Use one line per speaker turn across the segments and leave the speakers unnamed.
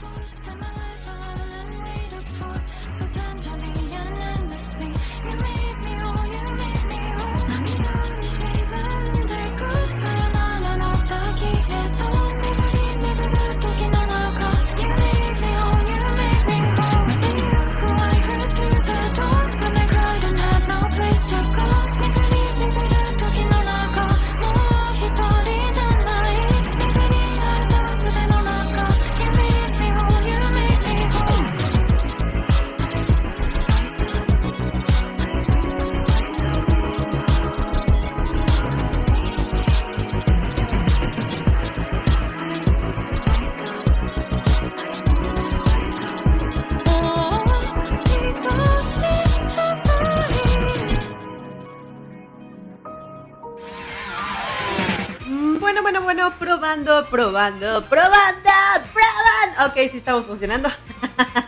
force, my life I'll waited for. So tenderly. Probando, probando, probando, probando. Ok, sí estamos funcionando.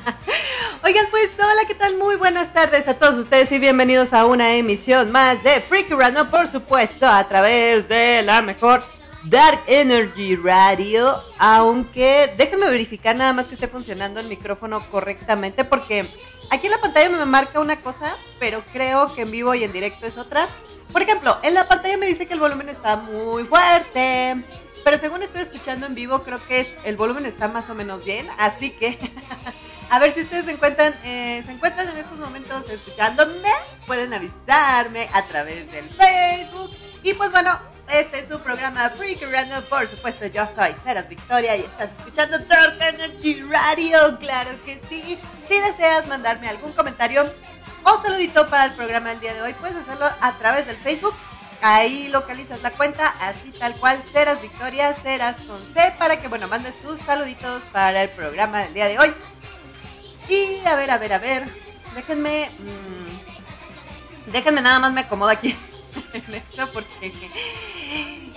Oigan, pues hola, ¿qué tal? Muy buenas tardes a todos ustedes y bienvenidos a una emisión más de Freaky Random, por supuesto, a través de la mejor Dark Energy Radio. Aunque déjenme verificar nada más que esté funcionando el micrófono correctamente, porque aquí en la pantalla me marca una cosa, pero creo que en vivo y en directo es otra. Por ejemplo, en la pantalla me dice que el volumen está muy fuerte, pero según estoy escuchando en vivo, creo que el volumen está más o menos bien. Así que a ver si ustedes se encuentran, eh, se encuentran en estos momentos escuchándome. Pueden avisarme a través del Facebook. Y pues bueno, este es su programa Freak Random. Por supuesto, yo soy Ceras Victoria y estás escuchando Dark Energy Radio. Claro que sí. Si deseas mandarme algún comentario o saludito para el programa del día de hoy, puedes hacerlo a través del Facebook Ahí localizas la cuenta, así tal cual, Ceras Victoria, Ceras con C, para que, bueno, mandes tus saluditos para el programa del día de hoy. Y a ver, a ver, a ver, déjenme, mmm, déjenme nada más me acomodo aquí en esto porque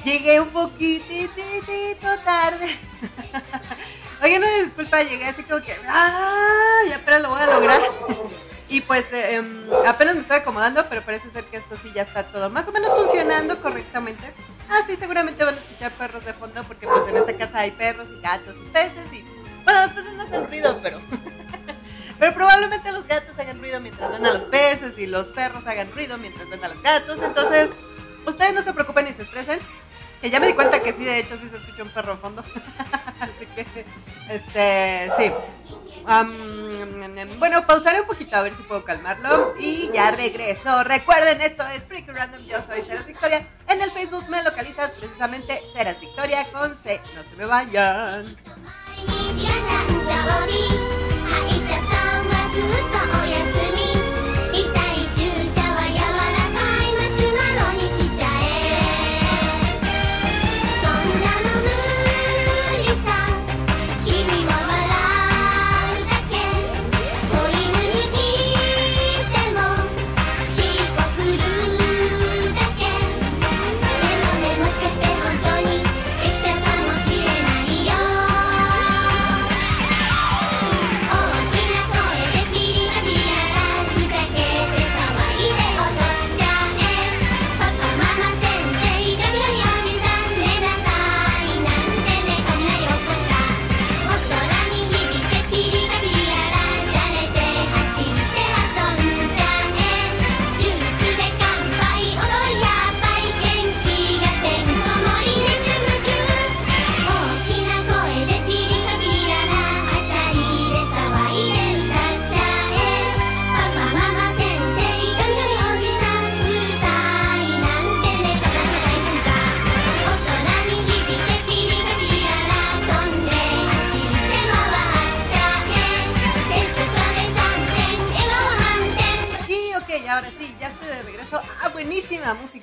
llegué un poquitito tarde. Oye, no disculpa, llegué así como que, ¡ah! Ya, pero lo voy a lograr. Y pues eh, em, apenas me estoy acomodando, pero parece ser que esto sí ya está todo más o menos funcionando correctamente. Ah, sí, seguramente van a escuchar perros de fondo porque pues en esta casa hay perros y gatos y peces y... Bueno, los peces no hacen ruido, pero... pero probablemente los gatos hagan ruido mientras ven a los peces y los perros hagan ruido mientras ven a los gatos. Entonces, ustedes no se preocupen ni se estresen. Que ya me di cuenta que sí, de hecho sí se escucha un perro de fondo. Así que, este, sí bueno, pausaré un poquito a ver si puedo calmarlo y ya regreso. Recuerden, esto es Freak Random, yo soy Ceras Victoria. En el Facebook me localizas precisamente Ceras Victoria con C. No se me vayan.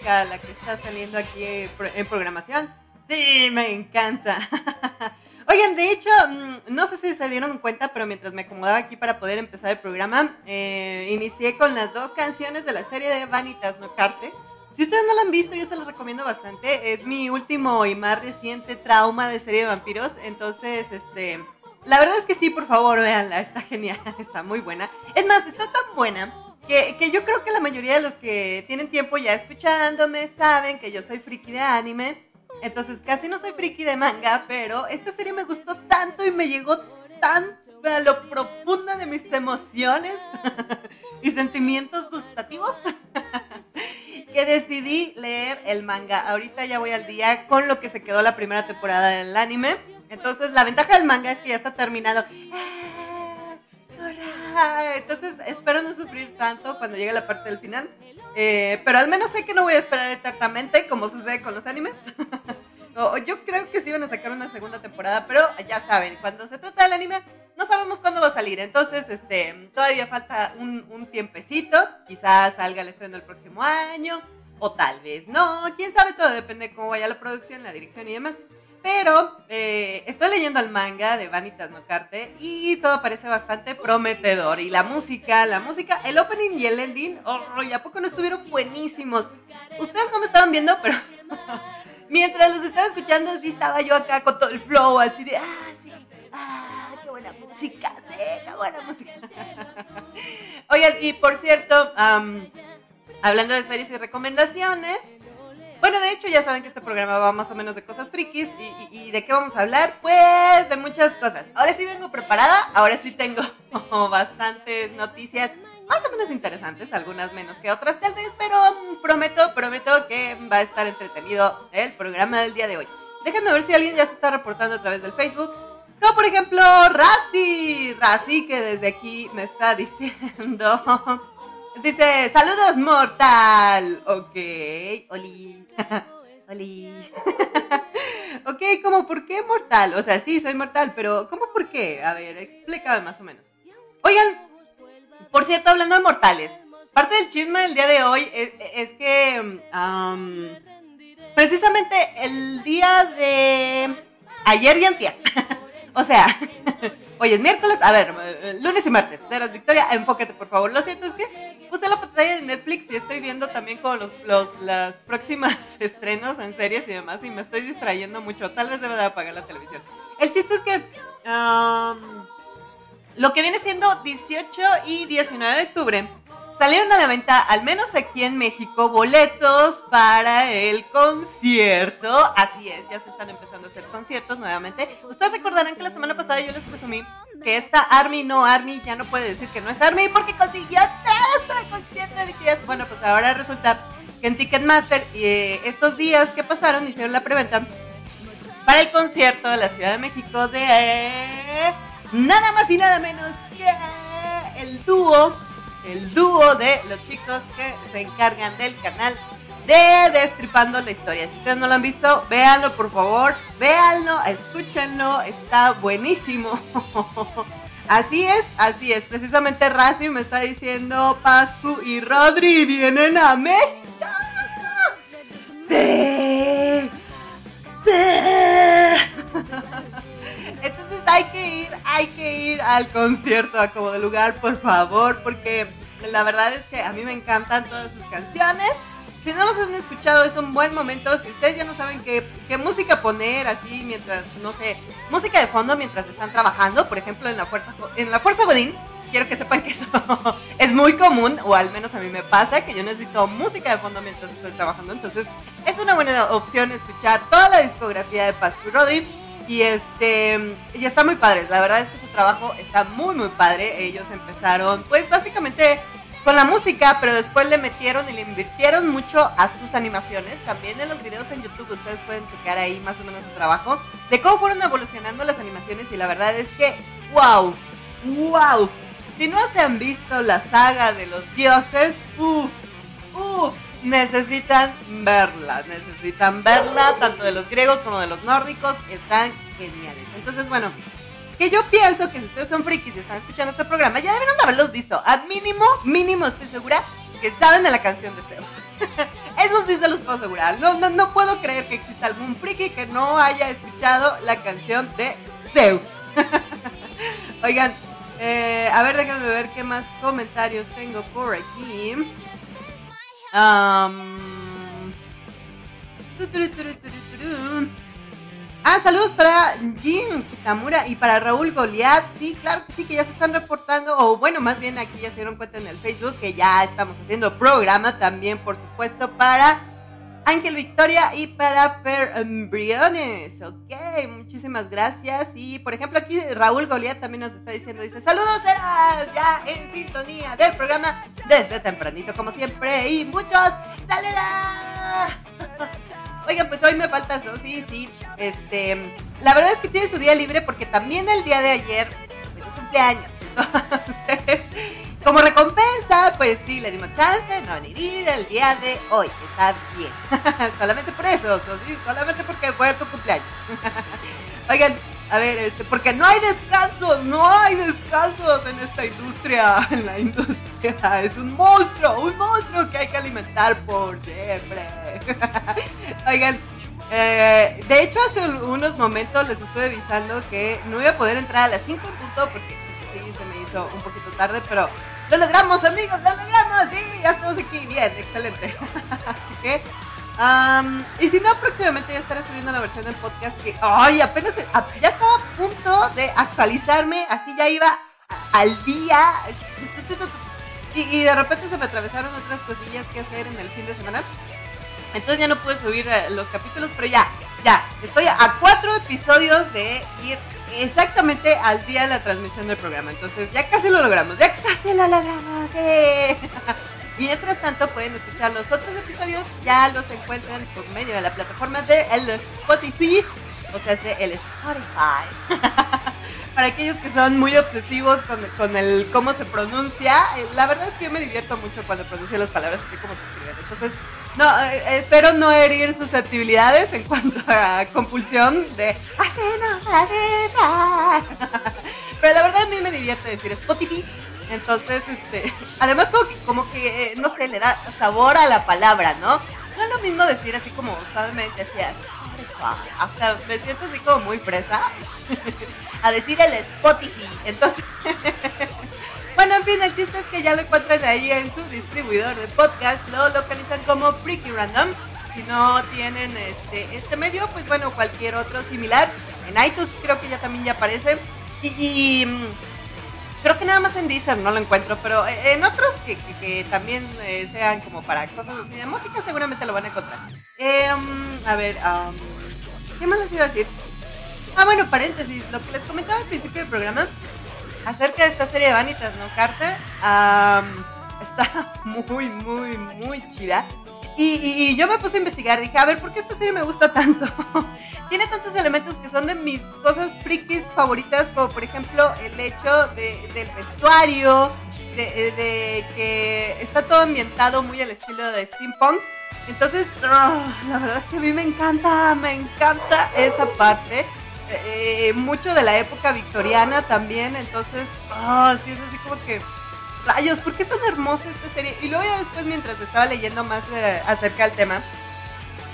Música la que está saliendo aquí en programación. Sí, me encanta. Oigan, de hecho, mm, no sé si se dieron cuenta, pero mientras me acomodaba aquí para poder empezar el programa, eh, inicié con las dos canciones de la serie de Vanitas No Carte. Si ustedes no la han visto, yo se los recomiendo bastante. Es mi último y más reciente trauma de serie de vampiros. Entonces, este, la verdad es que sí, por favor, véanla. Está genial, está muy buena. Es más, está tan buena que, yo creo que la mayoría de los que tienen tiempo ya escuchándome saben que yo soy friki de anime. Entonces casi no soy friki de manga, pero esta serie me gustó tanto y me llegó tan a lo profundo de mis emociones y sentimientos gustativos que decidí leer el manga. Ahorita ya voy al día con lo que se quedó la primera temporada del anime. Entonces, la ventaja del manga es que ya está terminado. Entonces, espero no sufrir tanto cuando llegue la parte del final. Eh, pero al menos sé que no voy a esperar eternamente como sucede con los animes. yo creo que sí van a sacar una segunda temporada, pero ya saben, cuando se trata del anime, no sabemos cuándo va a salir. Entonces, este, todavía falta un, un tiempecito. Quizás salga el estreno el próximo año, o tal vez no. Quién sabe, todo depende de cómo vaya la producción, la dirección y demás. Pero eh, estoy leyendo el manga de Vanitas no Carte y todo parece bastante prometedor. Y la música, la música, el opening y el ending, oh, ¿a poco no estuvieron buenísimos? Ustedes no me estaban viendo, pero mientras los estaba escuchando, sí estaba yo acá con todo el flow, así de, ah, sí, ah, qué buena música, qué buena música. Oigan, y por cierto, hablando de series y recomendaciones, bueno, de hecho ya saben que este programa va más o menos de cosas frikis y, de qué vamos a hablar, pues de muchas cosas. Ahora sí vengo preparada, ahora sí tengo bastantes noticias más o menos interesantes, algunas menos que otras tal vez, pero prometo, prometo que va a estar entretenido el programa del día de hoy. Déjenme ver si alguien ya se está reportando a través del Facebook. Como por ejemplo, Rasti. Rasti que desde aquí me está diciendo Dice, saludos mortal. Ok, Oli. Oli. ok, ¿cómo por qué mortal? O sea, sí, soy mortal, pero ¿cómo por qué? A ver, explícame más o menos. Oigan, por cierto, hablando de mortales, parte del chisme del día de hoy es, que precisamente el día de ayer y antier, o sea, hoy es miércoles, a ver, lunes y martes, las Victoria, enfócate por favor. Lo siento, es que puse la pantalla de Netflix y estoy viendo también con los, los las próximas estrenos en series y demás y me estoy distrayendo mucho. Tal vez deba de apagar la televisión. El chiste es que lo que viene siendo 18 y 19 de octubre salieron a la venta, al menos aquí en México, boletos para el concierto. Así es, ya se están empezando a hacer conciertos nuevamente. Ustedes recordarán que la semana pasada yo les presumí que esta Army no Army ya no puede decir que no es Army porque consiguió tres para el concierto de BTS. Bueno, pues ahora resulta que en Ticketmaster eh, estos días que pasaron hicieron la preventa para el concierto de la Ciudad de México de eh, nada más y nada menos que el dúo el dúo de los chicos que se encargan del canal de Destripando la Historia. Si ustedes no lo han visto, véanlo por favor, véanlo, escúchenlo, está buenísimo. Así es, así es. Precisamente Razi me está diciendo, Pascu y Rodri vienen a México. Hay que ir, hay que ir al concierto a como de lugar, por favor, porque la verdad es que a mí me encantan todas sus canciones. Si no los han escuchado, es un buen momento. Si ustedes ya no saben qué, qué música poner así mientras, no sé, música de fondo mientras están trabajando, por ejemplo en la Fuerza, en la Fuerza Godín, quiero que sepan que eso es muy común, o al menos a mí me pasa, que yo necesito música de fondo mientras estoy trabajando. Entonces, es una buena opción escuchar toda la discografía de Pascu Rodri. Y este, y está muy padre. La verdad es que su trabajo está muy, muy padre. Ellos empezaron, pues básicamente con la música, pero después le metieron y le invirtieron mucho a sus animaciones. También en los videos en YouTube ustedes pueden checar ahí más o menos su trabajo, de cómo fueron evolucionando las animaciones. Y la verdad es que, wow, wow. Si no se han visto la saga de los dioses, uff, uff necesitan verla, necesitan verla, tanto de los griegos como de los nórdicos, están geniales. Entonces, bueno, que yo pienso que si ustedes son frikis y están escuchando este programa, ya deben haberlos visto. A mínimo, mínimo, estoy segura que saben de la canción de Zeus. Eso sí se los puedo asegurar. No, no, no puedo creer que exista algún friki que no haya escuchado la canción de Zeus. Oigan, eh, a ver, déjenme ver qué más comentarios tengo por aquí. Ah, saludos para Jim Tamura y para Raúl Goliat. Sí, claro que sí, que ya se están reportando, o bueno, más bien aquí ya se dieron cuenta en el Facebook que ya estamos haciendo programa también, por supuesto, para Ángel Victoria y para Per Embriones. Ok, muchísimas gracias. Y por ejemplo, aquí Raúl Goliat también nos está diciendo: dice, Saludos, eras ya en sintonía del programa desde tempranito, como siempre. Y muchos, saludos. Oigan, pues hoy me falta eso, sí, sí. Este, la verdad es que tiene su día libre porque también el día de ayer fue su cumpleaños. Entonces, como recompensa, pues sí, le dimos chance, no venir el día de hoy. Está bien. solamente por eso, sí, solamente porque fue tu cumpleaños. Oigan, a ver, este, porque no hay descansos, no hay descansos en esta industria, en la industria. Es un monstruo, un monstruo que hay que alimentar por siempre. Oigan, eh, de hecho hace unos momentos les estuve avisando que no iba a poder entrar a las 5 en punto porque sí, se me hizo un poquito tarde, pero lo logramos amigos, lo logramos, sí, ya estamos aquí, bien, excelente. ¿Qué? y si no, próximamente ya estaré subiendo la versión del podcast que, ay, apenas, ya estaba a punto de actualizarme, así ya iba al día. Y, de repente se me atravesaron otras cosillas que hacer en el fin de semana. Entonces ya no pude subir eh, los capítulos, pero ya, ya, estoy a cuatro episodios de ir exactamente al día de la transmisión del programa. Entonces ya casi lo logramos, ya casi lo logramos. Mientras tanto pueden escuchar los otros episodios, ya los encuentran por medio de la plataforma de el Spotify, o sea, es de el Spotify. Para aquellos que son muy obsesivos con, con, el cómo se pronuncia, eh, la verdad es que yo me divierto mucho cuando pronuncio las palabras así como se escriben. Entonces, no, eh, espero no herir susceptibilidades en cuanto a compulsión de así no Pero la verdad a mí me divierte decir Spotify entonces, este, además como que, como que, eh, no sé, le da sabor a la palabra, ¿no? No es lo mismo decir así como suavemente, así, hasta me siento así como muy fresa, a decir el Spotify. Entonces, bueno, en fin, el chiste es que ya lo encuentran ahí en su distribuidor de podcast, lo localizan como Freaky Random. Si no tienen este, este medio, pues bueno, cualquier otro similar. En iTunes creo que ya también ya aparece. y Creo que nada más en Deezer no lo encuentro, pero eh, en otros que, también eh, sean como para cosas así de música seguramente lo van a encontrar. Em, a ver, ¿qué más les iba a decir? Ah, bueno, paréntesis, lo que les comentaba al principio del programa acerca de esta serie de Vanitas, ¿no, Carter? está muy, muy, muy chida. Y, yo me puse a investigar, dije, a ver, ¿por qué esta serie me gusta tanto? Tiene tantos elementos que son de mis cosas frikis favoritas, como por ejemplo el hecho del vestuario, de, que está todo ambientado muy al estilo de steampunk. Entonces, ah, la verdad es que a mí me encanta, me encanta esa parte. Eh, mucho de la época victoriana también, entonces, oh, sí, es así como que rayos, ¿por qué es tan hermosa esta serie? Y luego ya después, mientras estaba leyendo más eh, acerca del tema,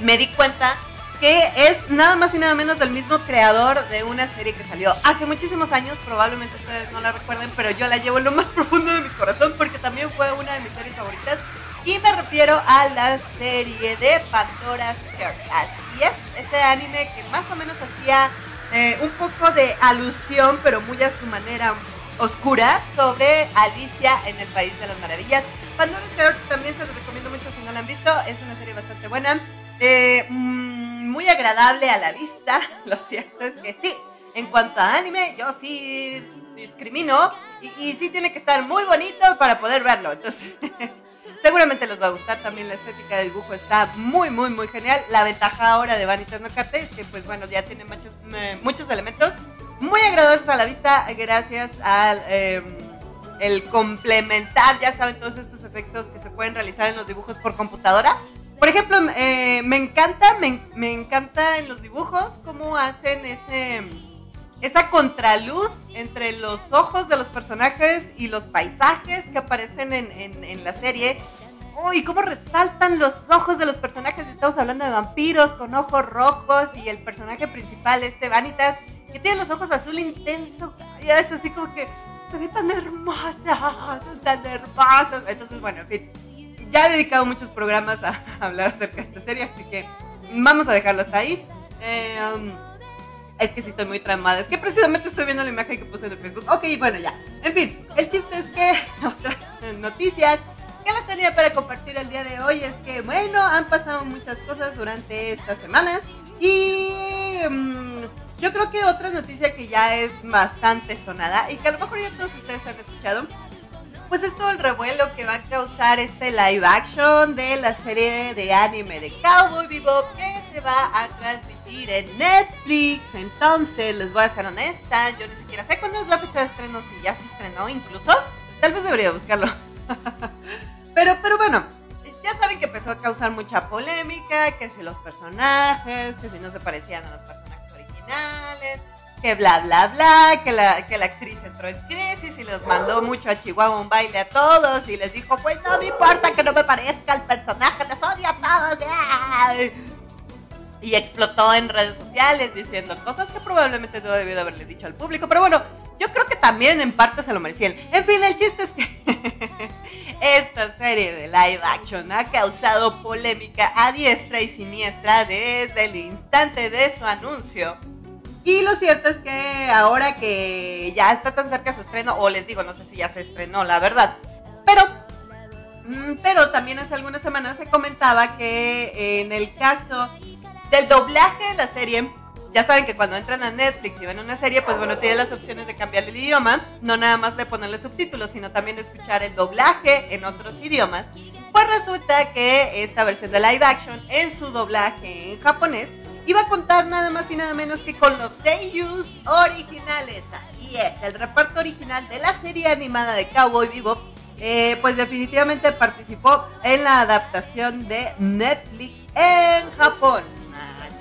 me di cuenta que es nada más y nada menos del mismo creador de una serie que salió hace muchísimos años, probablemente ustedes no la recuerden, pero yo la llevo en lo más profundo de mi corazón porque también fue una de mis series favoritas. Y me refiero a la serie de Pandora's Heart. Así es, ese anime que más o menos hacía eh, un poco de alusión, pero muy a su manera, oscura sobre Alicia en el País de las Maravillas. Pandora's Heart también se lo recomiendo mucho si no la han visto. Es una serie bastante buena. Eh, mm, muy agradable a la vista. Lo cierto es que sí. En cuanto a anime, yo sí discrimino. Y, y sí tiene que estar muy bonito para poder verlo. Entonces, seguramente les va a gustar. También la estética del dibujo está muy, muy, muy genial. La ventaja ahora de Vanitas No Carte es que, pues bueno, ya tiene muchos, eh, muchos elementos muy agradables a la vista gracias al em, el complementar, ya saben, todos estos efectos que se pueden realizar en los dibujos por computadora. Por ejemplo, eh, me encanta, me, me, encanta en los dibujos cómo hacen ese, esa contraluz entre los ojos de los personajes y los paisajes que aparecen en, la serie. Uy, cómo resaltan los ojos de los personajes. Estamos hablando de vampiros con ojos rojos y el personaje principal, este Vanitas, que tiene los ojos azul intenso. Y es así como que se ve tan hermosa, tan hermosa. Entonces, bueno, en fin. Ya he dedicado muchos programas a hablar acerca de esta serie, así que vamos a dejarlo hasta ahí. Eh, um, es que sí estoy muy tramada. Es que precisamente estoy viendo la imagen que puse en el Facebook. Ok, bueno, ya. En fin, el chiste es que otras noticias. ¿qué les tenía para compartir el día de hoy? Es que, bueno, han pasado muchas cosas durante estas semanas y mm, yo creo que otra noticia que ya es bastante sonada y que a lo mejor ya todos ustedes han escuchado, pues es todo el revuelo que va a causar este live action de la serie de anime de Cowboy Bebop que se va a transmitir en Netflix. Entonces, les voy a ser honesta, yo ni siquiera sé cuándo es la fecha de estreno, si ya se estrenó incluso. Tal vez debería buscarlo. pero, pero bueno, ya saben que empezó a causar mucha polémica, que si los personajes, que si no se parecían a los personajes originales, que bla, bla, bla, que la, que la actriz entró en crisis y les mandó mucho a Chihuahua un baile a todos y les dijo, pues no me importa que no me parezca el personaje, les odio a todos. Y explotó en redes sociales diciendo cosas que probablemente no debió de haberle dicho al público, pero bueno, yo creo que también en parte se lo merecían. En fin, el chiste es que esta serie de live action ha causado polémica a diestra y siniestra desde el instante de su anuncio y lo cierto es que ahora que ya está tan cerca su estreno, o les digo, no sé si ya se estrenó, la verdad, pero, mm, pero también hace algunas semanas se comentaba que en el caso del doblaje de la serie, ya saben que cuando entran a Netflix y ven una serie, pues bueno, tienen las opciones de cambiar el idioma, no nada más de ponerle subtítulos, sino también de escuchar el doblaje en otros idiomas. Pues resulta que esta versión de live action en su doblaje en japonés iba a contar nada más y nada menos que con los seiyus originales. Así es, el reparto original de la serie animada de Cowboy Vivo, eh, pues definitivamente participó en la adaptación de Netflix en Japón.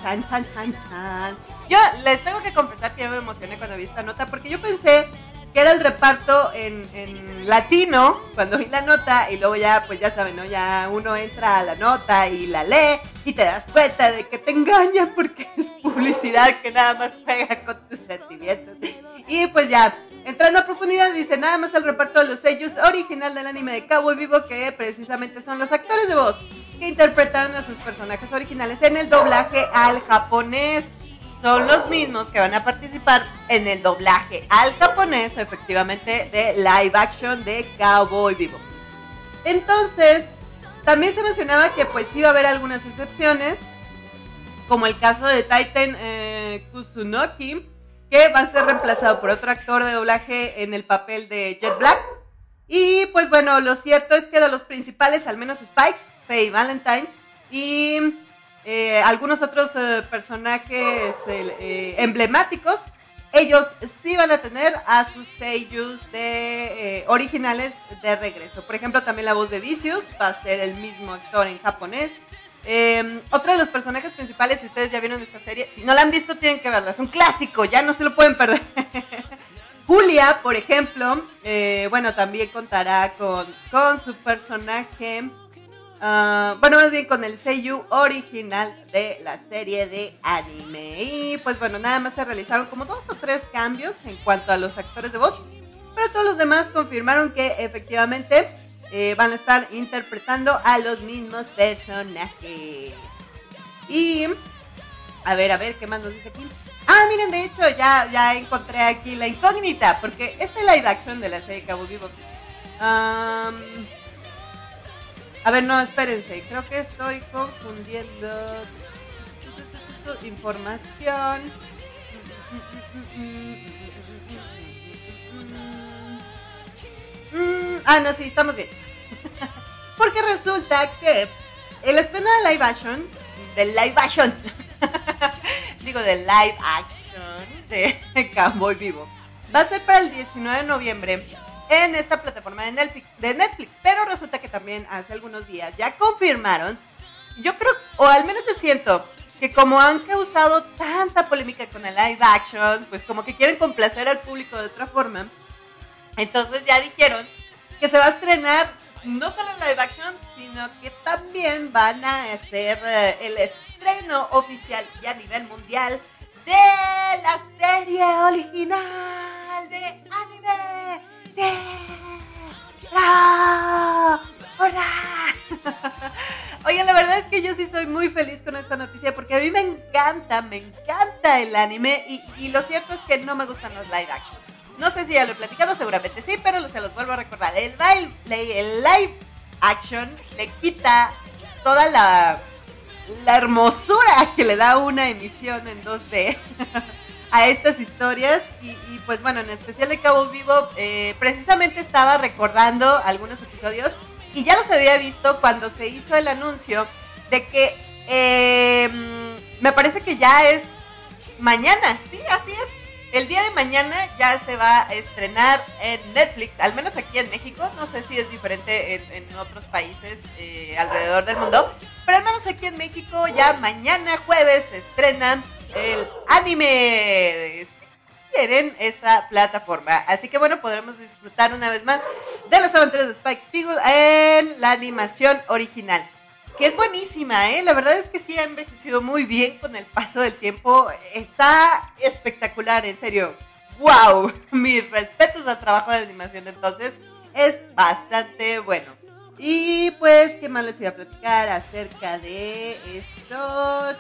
Chan, chan, chan, chan. Yo les tengo que confesar que yo me emocioné cuando vi esta nota porque yo pensé que era el reparto en, en, latino cuando vi la nota y luego ya, pues ya saben, ¿no? Ya uno entra a la nota y la lee y te das cuenta de que te engaña porque es publicidad que nada más juega con tus sentimientos. Y pues ya, entrando a profundidad, dice nada más el reparto de los sellos original del anime de Cowboy Vivo que precisamente son los actores de voz que interpretaron a sus personajes originales en el doblaje al japonés son los mismos que van a participar en el doblaje al japonés, efectivamente, de live action de Cowboy Vivo. Entonces, también se mencionaba que pues iba a haber algunas excepciones, como el caso de Titan eh, Kusunoki, que va a ser reemplazado por otro actor de doblaje en el papel de Jet Black. Y pues bueno, lo cierto es que de los principales, al menos Spike, Faye Valentine y eh, algunos otros eh, personajes eh, emblemáticos, ellos sí van a tener a sus sellos de originales de regreso. Por ejemplo, también la voz de Vicious va a ser el mismo actor en japonés. Em, otro de los personajes principales, si ustedes ya vieron esta serie, si no la han visto, tienen que verla. Es un clásico, ya no se lo pueden perder. Julia, por ejemplo, bueno, también contará con, con su personaje Ah, bueno, más bien con el Seiyu original de la serie de anime. Y pues bueno, nada más se realizaron como dos o tres cambios en cuanto a los actores de voz. Pero todos los demás confirmaron que efectivamente eh, van a estar interpretando a los mismos personajes. Y a ver, a ver, ¿qué más nos dice aquí? Ah, miren, de hecho ya, ya encontré aquí la incógnita, porque este live action de la serie Cabo Vivo a ver, no, espérense. Creo que estoy confundiendo información. Ah, no, sí, estamos bien. Porque resulta que el estreno de live action, del live action, digo de live action de Cowboy Vivo, va a ser para el 19 de noviembre en esta plataforma de Netflix, Pero resulta que también hace algunos días ya confirmaron, yo creo, o al menos yo siento, que como han causado tanta polémica con el live action, pues como que quieren complacer al público de otra forma. Entonces ya dijeron que se va a estrenar no solo live action, sino que también van a hacer eh, el estreno oficial y a nivel mundial de la serie original de anime ¡Hola! Oye, la verdad es que yo sí soy muy feliz con esta noticia porque a mí me encanta, me encanta el anime y, lo cierto es que no me gustan los live action. No sé si ya lo he platicado, seguramente sí, pero se los vuelvo a recordar. El, el live action le quita toda la, la hermosura que le da una emisión en 2D a estas historias. Y, pues bueno, en especial de Cabo Vivo, eh, precisamente estaba recordando algunos episodios y ya los había visto cuando se hizo el anuncio de que eh, me parece que ya es mañana, sí, así es. El día de mañana ya se va a estrenar en Netflix, al menos aquí en México. No sé si es diferente en, otros países eh, alrededor del mundo. Pero al menos aquí en México ya mañana jueves se estrena el anime. Quieren esta plataforma. Así que bueno, podremos disfrutar una vez más de las aventuras de Spike Spiegel en la animación original que es buenísima, ¿eh? La verdad es que sí ha envejecido muy bien con el paso del tiempo. Está espectacular, en serio. ¡Wow! Mis respetos al trabajo de animación entonces. Es bastante bueno. Y pues, ¿qué más les iba a platicar acerca de esto?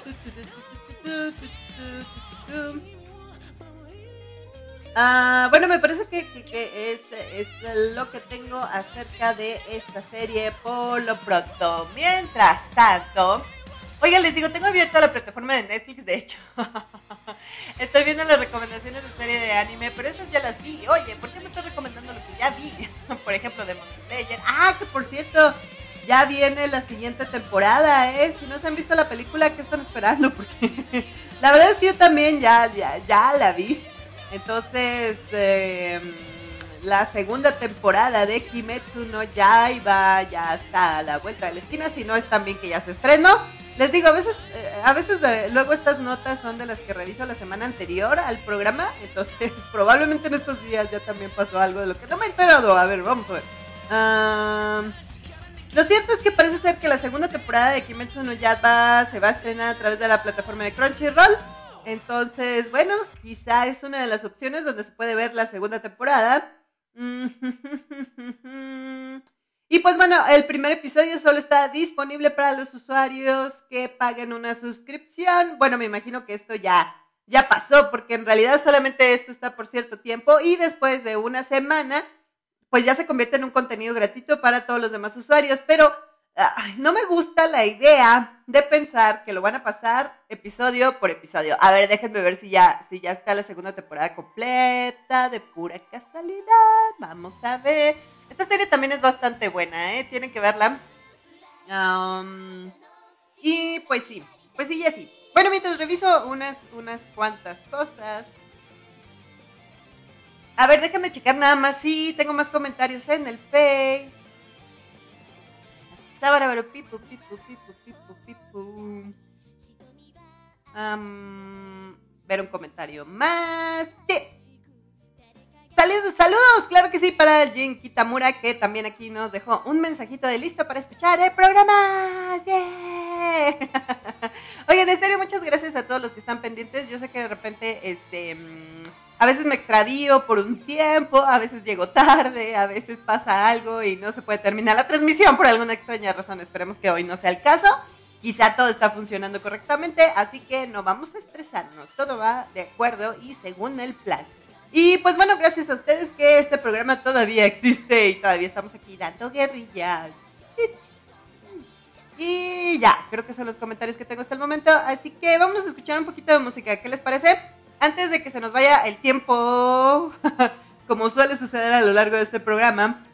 Ah, bueno, me parece que, es, lo que tengo acerca de esta serie por lo pronto. Mientras tanto, oigan, les digo, tengo abierta la plataforma de Netflix, de hecho. Estoy viendo las recomendaciones de serie de anime, pero esas ya las vi. Oye, ¿por qué me estás recomendando lo que ya vi? por ejemplo, Demon Slayer. Ah, que por cierto, ya viene la siguiente temporada, ¿eh? Si no se han visto la película, ¿qué están esperando? Porque la verdad es que yo también ya, ya, ya la vi. Entonces, em, la segunda temporada de Kimetsu no Yaiba ya está a la vuelta de la esquina, si no es también que ya se estrenó. Les digo, a veces, eh, a veces luego estas notas son de las que reviso la semana anterior al programa, entonces probablemente en estos días ya también pasó algo de lo que no me he enterado. A ver, vamos a ver. lo cierto es que parece ser que la segunda temporada de Kimetsu no Yaiba se va a estrenar a través de la plataforma de Crunchyroll. Entonces, bueno, quizá es una de las opciones donde se puede ver la segunda temporada. Y pues bueno, el primer episodio solo está disponible para los usuarios que paguen una suscripción. Bueno, me imagino que esto ya, ya pasó, porque en realidad solamente esto está por cierto tiempo y después de una semana, pues ya se convierte en un contenido gratuito para todos los demás usuarios. Pero no me gusta la idea de pensar que lo van a pasar episodio por episodio. A ver, déjenme ver si ya, si ya está la segunda temporada completa, de pura casualidad. Vamos a ver. Esta serie también es bastante buena, ¿eh? Tienen que verla. y pues sí, pues sí, ya sí. Bueno, mientras reviso unas, unas cuantas cosas. A ver, déjame checar nada más. Sí, tengo más comentarios en el Face pipu, pipu, pipu, pipu, pipu. ver un comentario más. Saludos, saludos, claro que sí, para Jin Kitamura, que también aquí nos dejó un mensajito de listo para escuchar el programa. ¡Yeah! Oigan, en serio, muchas gracias a todos los que están pendientes. Yo sé que de repente, este mm, a veces me extravío por un tiempo, a veces llego tarde, a veces pasa algo y no se puede terminar la transmisión por alguna extraña razón. Esperemos que hoy no sea el caso. Quizá todo está funcionando correctamente, así que no vamos a estresarnos. Todo va de acuerdo y según el plan. Y pues bueno, gracias a ustedes que este programa todavía existe y todavía estamos aquí dando guerrilla. Y ya, creo que son los comentarios que tengo hasta el momento. Así que vamos a escuchar un poquito de música. ¿Qué les parece? Antes de que se nos vaya el tiempo, como suele suceder a lo largo de este programa,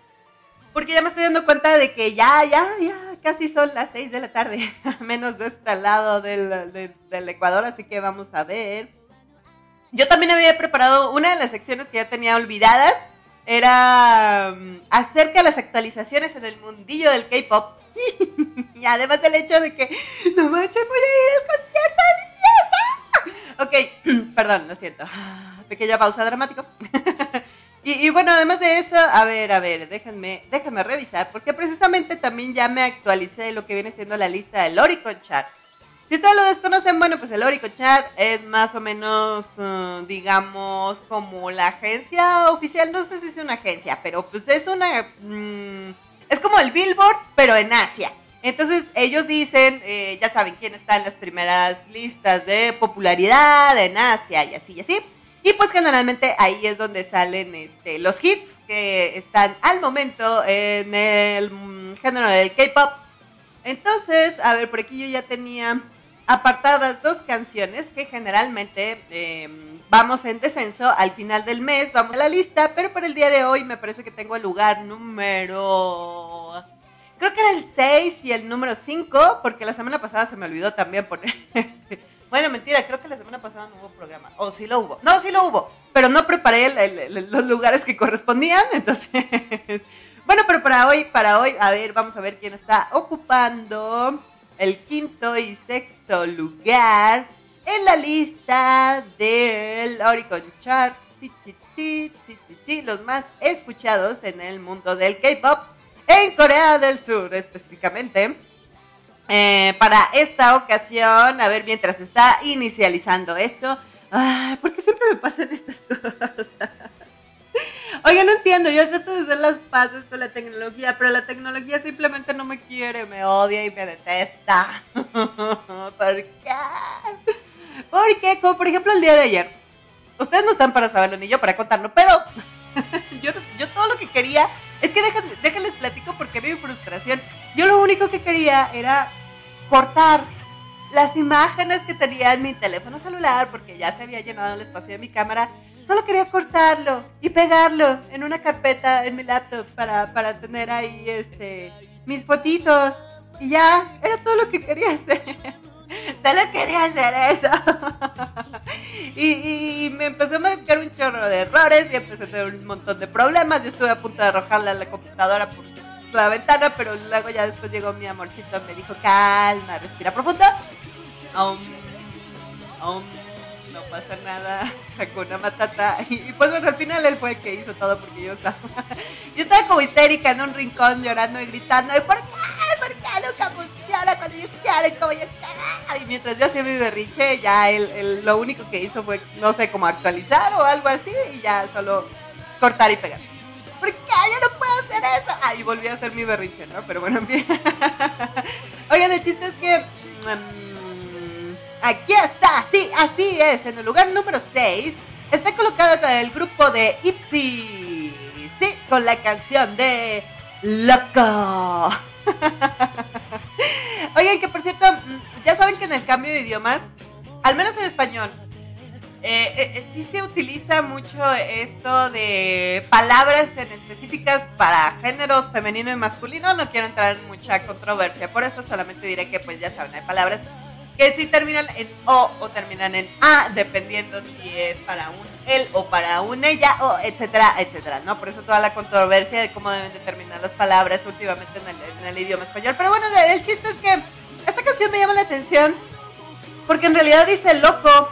porque ya me estoy dando cuenta de que ya, ya, ya, casi son las 6 de la tarde, menos de este lado del, Ecuador, así que vamos a ver. Yo también había preparado una de las secciones que ya tenía olvidadas, era um, acerca de las actualizaciones en el mundillo del K-pop. y además del hecho de que no manches, voy a ir al concierto Ok, perdón, lo siento. Pequeña pausa dramático. y, bueno, además de eso, a ver, a ver, déjenme, déjenme revisar, porque precisamente también ya me actualicé lo que viene siendo la lista del Oricon Chat. Si ustedes lo desconocen, bueno, pues el Oricon Chat es más o menos, uh, digamos, como la agencia oficial, no sé si es una agencia, pero pues es una... Mm, es como el Billboard, pero en Asia. Entonces ellos dicen, eh, ya saben quién está en las primeras listas de popularidad en Asia y así y así. Y pues generalmente ahí es donde salen este, los hits que están al momento en el mm, género del K-pop. Entonces, a ver, por aquí yo ya tenía apartadas dos canciones que generalmente em, vamos en descenso al final del mes, vamos a la lista, pero para el día de hoy me parece que tengo el lugar número... Creo que era el 6 y el número 5, porque la semana pasada se me olvidó también poner este... Bueno, mentira, creo que la semana pasada no hubo programa. O sí lo hubo. No, sí lo hubo. Pero no preparé los lugares que correspondían. Entonces, bueno, pero para hoy, para hoy, a ver, vamos a ver quién está ocupando el quinto y sexto lugar en la lista del Oricon Chart. Los más escuchados en el mundo del K-pop en Corea del Sur específicamente. Eh, para esta ocasión, a ver, mientras está inicializando esto, ay, ¿por qué siempre me pasan estas cosas? Oye, no entiendo, yo trato de hacer las paces con la tecnología, pero la tecnología simplemente no me quiere, me odia y me detesta. ¿Por qué? Porque, como por ejemplo el día de ayer, ustedes no están para saberlo ni yo para contarlo, pero yo, yo todo lo que quería, es que déjenme, déjenles platico porque mi frustración. Yo lo único que quería era cortar las imágenes que tenía en mi teléfono celular, porque ya se había llenado el espacio de mi cámara Solo quería cortarlo y pegarlo en una carpeta en mi laptop para, para tener ahí este, mis fotitos. Y ya, era todo lo que quería hacer. Solo quería hacer eso. y, me empezó a marcar un chorro de errores y empecé a tener un montón de problemas. Yo estuve a punto de arrojarle a la computadora por la ventana, pero luego ya después llegó mi amorcito y me dijo, calma, respira profundo. Um, um, no pasa nada, con una Matata. Y, pues bueno, al final él fue el que hizo todo porque yo estaba, yo estaba como histérica en un rincón llorando y gritando, ¿por qué? ¿Por qué nunca cuando yo? Y mientras yo hacía mi berriche, ya él, lo único que hizo fue, no sé, como actualizar o algo así y ya solo cortar y pegar. ¿Por qué? Yo no puedo hacer eso. Ah, y volví a hacer mi berriche, ¿no? Pero bueno, en fin. Oigan, el chiste es que... Mm, Aquí está, sí, así es. En el lugar número 6 está colocado con el grupo de ITZY. Sí, con la canción de Loco. Que por cierto, mm, ya saben que en el cambio de idiomas, al menos en español, eh, eh, eh, sí se utiliza mucho esto de palabras en específicas para géneros femenino y masculino. No quiero entrar en mucha controversia, por eso solamente diré que pues ya saben, hay palabras que si terminan en O o terminan en A, dependiendo si es para un él o para un ella, o etcétera, etcétera, ¿no? Por eso toda la controversia de cómo deben determinar las palabras últimamente en el, idioma español. Pero bueno, el chiste es que canción me llama la atención porque en realidad dice loco,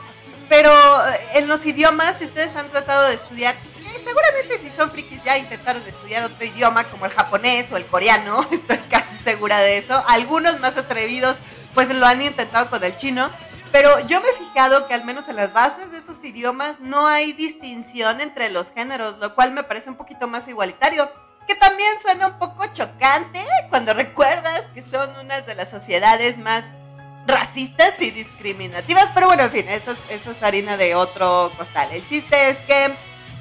pero eh, en los idiomas, si ustedes han tratado de estudiar, eh, seguramente si son frikis ya intentaron estudiar otro idioma como el japonés o el coreano, estoy casi segura de eso. Algunos más atrevidos pues lo han intentado con el chino. Pero yo me he fijado que al menos en las bases de esos idiomas no hay distinción entre los géneros, lo cual me parece un poquito más igualitario. Que también suena un poco chocante cuando recuerdas que son unas de las sociedades más racistas y discriminativas. Pero bueno, en fin, eso eso es harina de otro costal. El chiste es que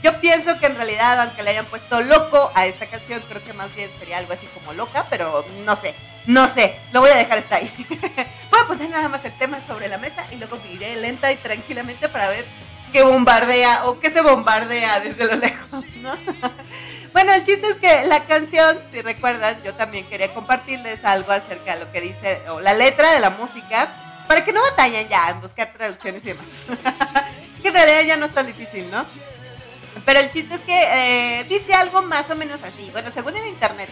yo pienso que en realidad, aunque le hayan puesto loco a esta canción, creo que más bien sería algo así como loca, pero no sé, no sé, lo voy a dejar hasta ahí. voy a poner nada más el tema sobre la mesa y luego iré lenta y tranquilamente para ver qué bombardea o qué se bombardea desde lo lejos, ¿no? bueno, el chiste es que la canción, si recuerdas, yo también quería compartirles algo acerca de lo que dice, o la letra de la música, para que no batallen ya en buscar traducciones y demás. que en realidad ya no es tan difícil, ¿no? Pero el chiste es que eh, dice algo más o menos así. Bueno, según el internet,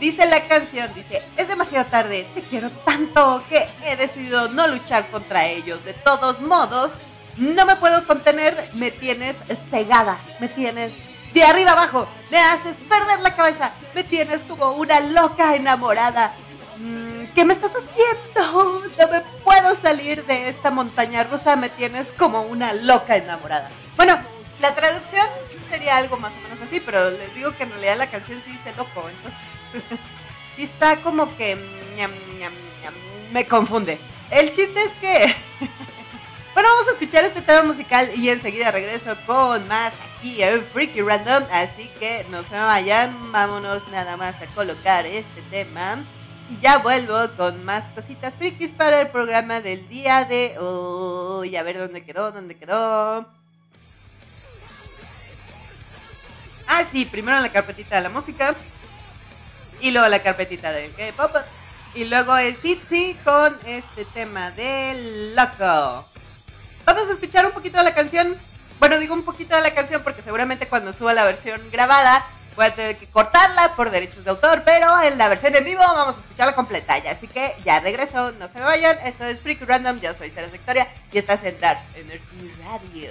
dice la canción, dice, es demasiado tarde, te quiero tanto que he decidido no luchar contra ellos. De todos modos, no me puedo contener, me tienes cegada, me tienes de arriba abajo, me haces perder la cabeza, me tienes como una loca enamorada. Mm, ¿Qué me estás haciendo? No me puedo salir de esta montaña rusa, me tienes como una loca enamorada. Bueno, la traducción sería algo más o menos así, pero les digo que en realidad la canción sí dice loco, entonces sí está como que me confunde. El chiste es que, bueno,
vamos a escuchar este tema musical y enseguida regreso con más aquí en Freaky Random. Así que no se vayan, vámonos nada más a colocar este tema. Y ya vuelvo con más cositas frikis para el programa del día de hoy. A ver dónde quedó, dónde quedó. Ah, sí, primero la carpetita de la música. Y luego la carpetita del K-pop. Y luego es Itzy con este tema del loco. Vamos a escuchar un poquito de la canción. Bueno, digo un poquito de la canción porque seguramente cuando suba la versión grabada voy a tener que cortarla por derechos de autor, pero en la versión en vivo vamos a escucharla completa ya. Así que ya regreso, no se me vayan. Esto es Freak Random, yo soy Ceres Victoria y estás en Dark Energy Radio.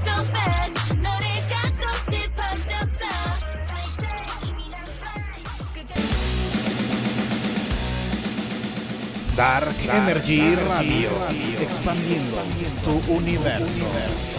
Dark, Energy Radio, expandiendo tu universo.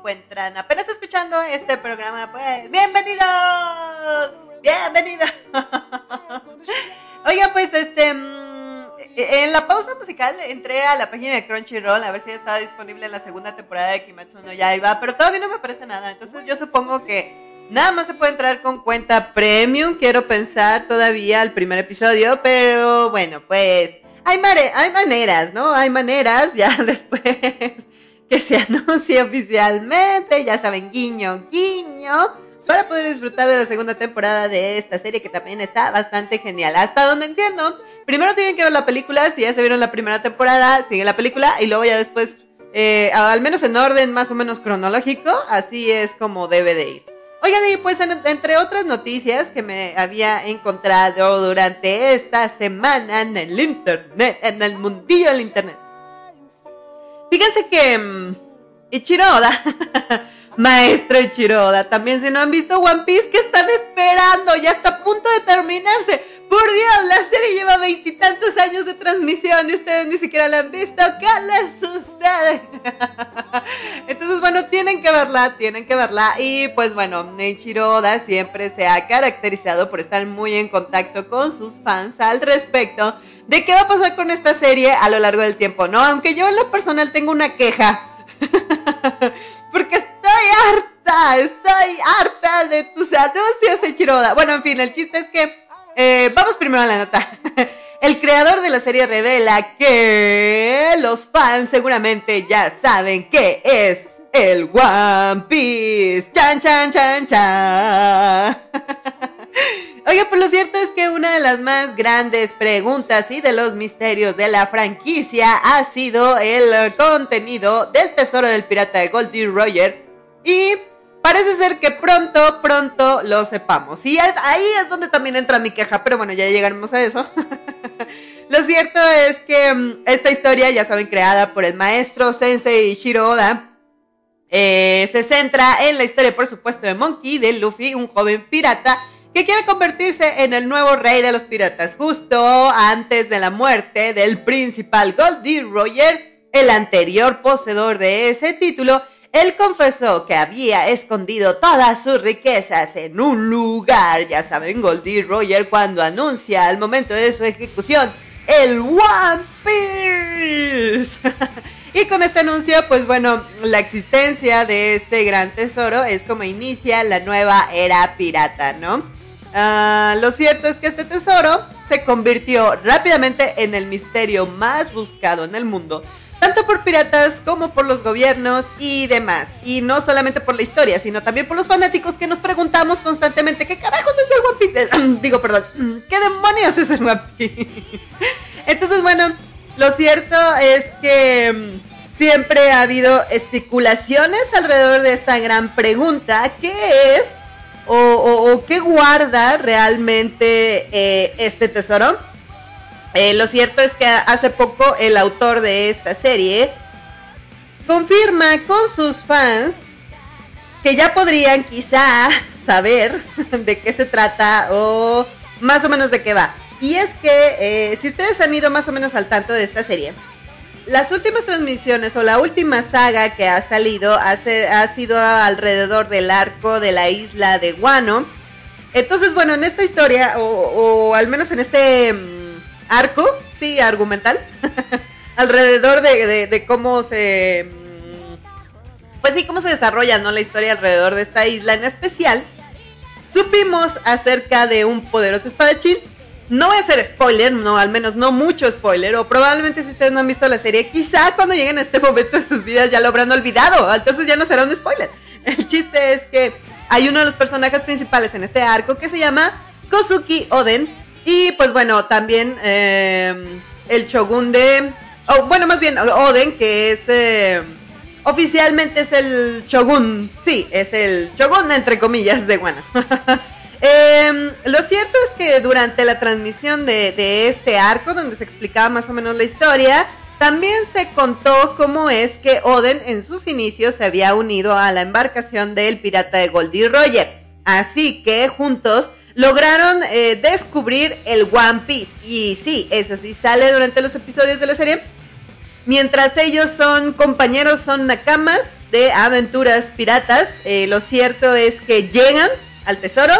Encuentran apenas escuchando este programa, pues bienvenidos, bienvenidos. Oiga, pues este, mm, en la pausa musical entré a la página de Crunchyroll a ver si estaba disponible la segunda temporada de Kimetsu no Yaiba, pero todavía no me aparece nada. Entonces yo supongo que Nada más se puede entrar con cuenta premium, quiero pensar todavía al primer episodio, pero bueno, pues hay, hay maneras, ¿no? Hay maneras, ya después que se anuncie oficialmente, ya saben, guiño, guiño, para poder disfrutar de la segunda temporada de esta serie que también está bastante genial. Hasta donde entiendo, primero tienen que ver la película, si ya se vieron la primera temporada, sigue la película y luego ya después, eh, al menos en orden más o menos cronológico, así es como debe de ir. Oigan, y pues entre otras noticias que me había encontrado durante esta semana en el internet, en el mundillo del internet. Fíjense que um, Ichiro maestro Ichiro también si no han visto One Piece, ¿qué están esperando? Ya está a punto de terminarse. Por Dios, la serie lleva veintitantos años de transmisión y ustedes ni siquiera la han visto. ¿Qué les sucede? Entonces, bueno, tienen que verla, tienen que verla. Y pues bueno, Neichiro Oda siempre se ha caracterizado por estar muy en contacto con sus fans al respecto de qué va a pasar con esta serie a lo largo del tiempo, ¿no? Aunque yo en lo personal tengo una queja. Porque estoy harta, estoy harta de tus anuncios, Eiichiro Bueno, en fin, el chiste es que eh, vamos primero a la nota. El creador de la serie revela que los fans seguramente ya saben que es el One Piece. Chan, chan, chan, chan. Oye, pues lo cierto es que una de las más grandes preguntas y de los misterios de la franquicia ha sido el contenido del tesoro del pirata de Goldie Roger. Y Parece ser que pronto, pronto lo sepamos. Y ahí es donde también entra mi queja, pero bueno, ya llegaremos a eso. lo cierto es que mm, esta historia, ya saben, creada por el maestro Sensei Shiro Oda, eh, se centra en la historia, por supuesto, de Monkey, de Luffy, un joven pirata que quiere convertirse en el nuevo rey de los piratas, justo antes de la muerte del principal Goldie Roger el anterior poseedor de ese título, él confesó que había escondido todas sus riquezas en un lugar, ya saben, Goldie Roger cuando anuncia al momento de su ejecución el One Piece. y con este anuncio, pues bueno, la existencia de este gran tesoro es como inicia la nueva era pirata, ¿no? Ah, lo cierto es que este tesoro se convirtió rápidamente en el misterio más buscado en el mundo tanto por piratas como por los gobiernos y demás. Y no solamente por la historia, sino también por los fanáticos que nos preguntamos constantemente qué carajos es el One Piece. digo, perdón, ¿qué demonios es el One? Entonces, bueno, lo cierto es que mm, siempre ha habido especulaciones alrededor de esta gran pregunta, ¿qué es o, qué guarda realmente eh, este tesoro? Eh, lo cierto es que hace poco el autor de esta serie confirma con sus fans que ya podrían quizá saber de qué se trata o más o menos de qué va. Y es que eh, si ustedes han ido más o menos al tanto de esta serie, las últimas transmisiones o la última saga que ha salido ha, sido alrededor del arco de la isla de Guano. Entonces, bueno, en esta historia, o, o al menos en este mm, arco, sí, argumental, alrededor de, cómo se... Mm, pues sí, cómo se desarrolla, ¿no? La historia alrededor de esta isla en especial. Supimos acerca de un poderoso espadachín. No voy a hacer spoiler, no, al menos no mucho spoiler, o probablemente si ustedes no han visto la serie, quizá cuando lleguen a este momento de sus vidas ya lo habrán olvidado, entonces ya no será un spoiler. El chiste es que hay uno de los personajes principales en este arco que se llama Kozuki Oden, y pues bueno, también eh, el shogun de... bueno, más bien Oden, que es... Eh, oficialmente es el shogun. Sí, es el shogun entre comillas de Guana. Em, lo cierto es que durante la transmisión de, de, este arco, donde se explicaba más o menos la historia, también se contó cómo es que Oden en sus inicios se había unido a la embarcación del pirata de Goldie Roger. Así que juntos lograron eh, descubrir el One Piece. Y sí, eso sí, sale durante los episodios de la serie. Mientras ellos son compañeros, son nakamas de aventuras piratas. Eh, lo cierto es que llegan al tesoro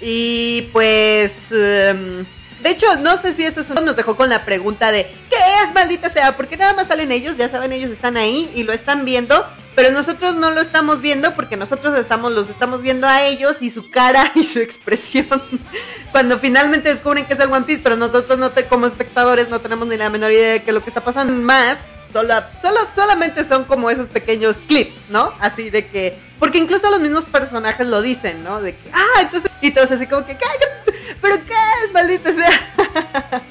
y pues... Em, de hecho, no sé si eso es nos dejó con la pregunta de ¿qué es maldita sea? Porque nada más salen ellos, ya saben, ellos están ahí y lo están viendo, pero nosotros no lo estamos viendo porque nosotros estamos los estamos viendo a ellos y su cara y su expresión cuando finalmente descubren que es el One Piece, pero nosotros no te, como espectadores no tenemos ni la menor idea de qué es lo que está pasando más. Solo, solo, solamente son como esos pequeños clips, ¿no? Así de que, porque incluso los mismos personajes lo dicen, ¿no? De que, ah, entonces, y todos así como que, ¿qué? ¿Pero qué es, maldita sea?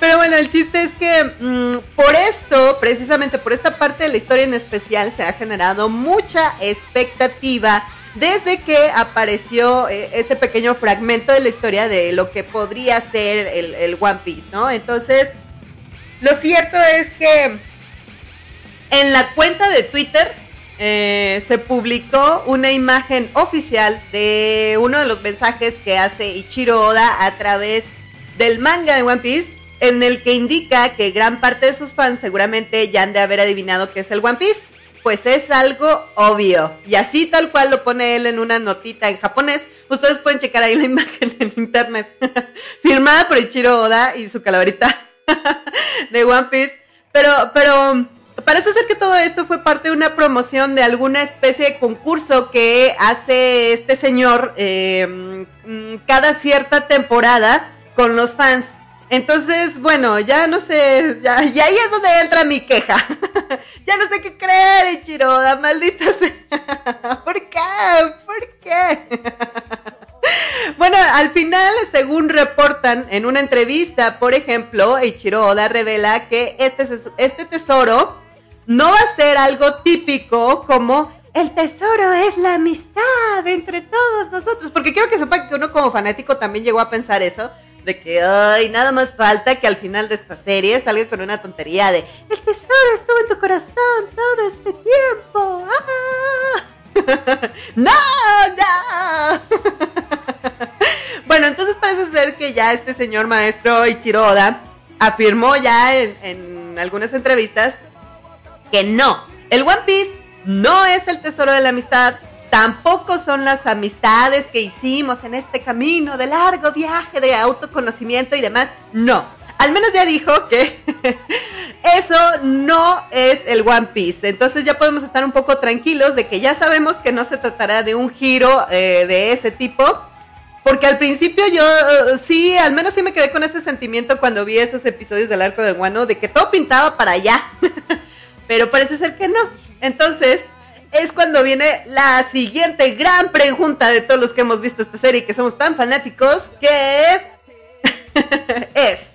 Pero bueno, el chiste es que mm, por esto, precisamente por esta parte de la historia en especial, se ha generado mucha expectativa desde que apareció eh, este pequeño fragmento de la historia de lo que podría ser el, One Piece, ¿no? Entonces, lo cierto es que en la cuenta de Twitter eh, se publicó una imagen oficial de uno de los mensajes que hace Ichiro Oda a través del manga de One Piece en el que indica que gran parte de sus fans seguramente ya han de haber adivinado que es el One Piece. Pues es algo obvio. Y así tal cual lo pone él en una notita en japonés. Ustedes pueden checar ahí la imagen en internet. Firmada por Ichiro Oda y su calaverita de One Piece. Pero, pero parece ser que todo esto fue parte de una promoción de alguna especie de concurso que hace este señor eh, mm, cada cierta temporada con los fans. Entonces, bueno, ya no sé, ya, y ahí es donde entra mi queja. ya no sé qué creer, Ichiroda, maldita sea. ¿Por qué? ¿Por qué? bueno, al final, según reportan en una entrevista, por ejemplo, Ichiro revela que este, este tesoro no va a ser algo típico como el tesoro es la amistad entre todos nosotros. Porque quiero que sepa que uno como fanático también llegó a pensar eso de que, ay, nada más falta que al final de esta serie salga con una tontería de, el tesoro estuvo en tu corazón todo este tiempo. ¡Ah! no, no. bueno, entonces parece ser que ya este señor maestro Ichiroda afirmó ya en algunas entrevistas que no. El One Piece no es el tesoro de la amistad, tampoco son las amistades que hicimos en este camino de largo viaje de autoconocimiento y demás. No. Al menos ya dijo que eso no es el One Piece. Entonces ya podemos estar un poco tranquilos de que ya sabemos que no se tratará de un giro eh, de ese tipo. Porque al principio yo eh, sí, al menos sí me quedé con ese sentimiento cuando vi esos episodios del arco del guano de que todo pintaba para allá. Pero parece ser que no. Entonces, es cuando viene la siguiente gran pregunta de todos los que hemos visto esta serie y que somos tan fanáticos, que es,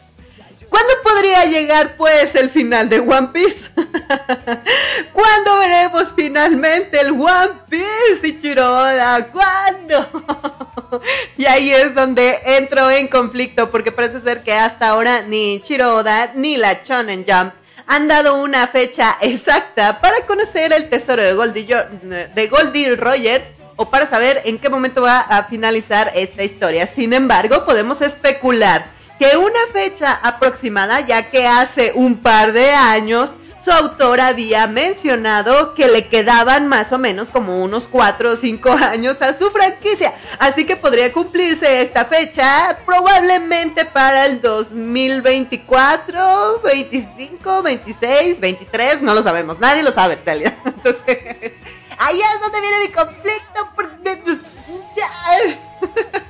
¿cuándo podría llegar pues el final de One Piece? ¿Cuándo veremos finalmente el One Piece, Ichiroda? ¿Cuándo? y ahí es donde entro en conflicto porque parece ser que hasta ahora ni Chiroda ni la Shonen Jump han dado una fecha exacta para conocer el tesoro de Goldie, de Roger o para saber en qué momento va a finalizar esta historia. Sin embargo, podemos especular que una fecha aproximada, ya que hace un par de años su autor había mencionado que le quedaban más o menos como unos 4 o 5 años a su franquicia. Así que podría cumplirse esta fecha probablemente para el 2024, 25, 26, 23, no lo sabemos, nadie lo sabe en realidad. Entonces, ahí es donde viene mi conflicto. Porque...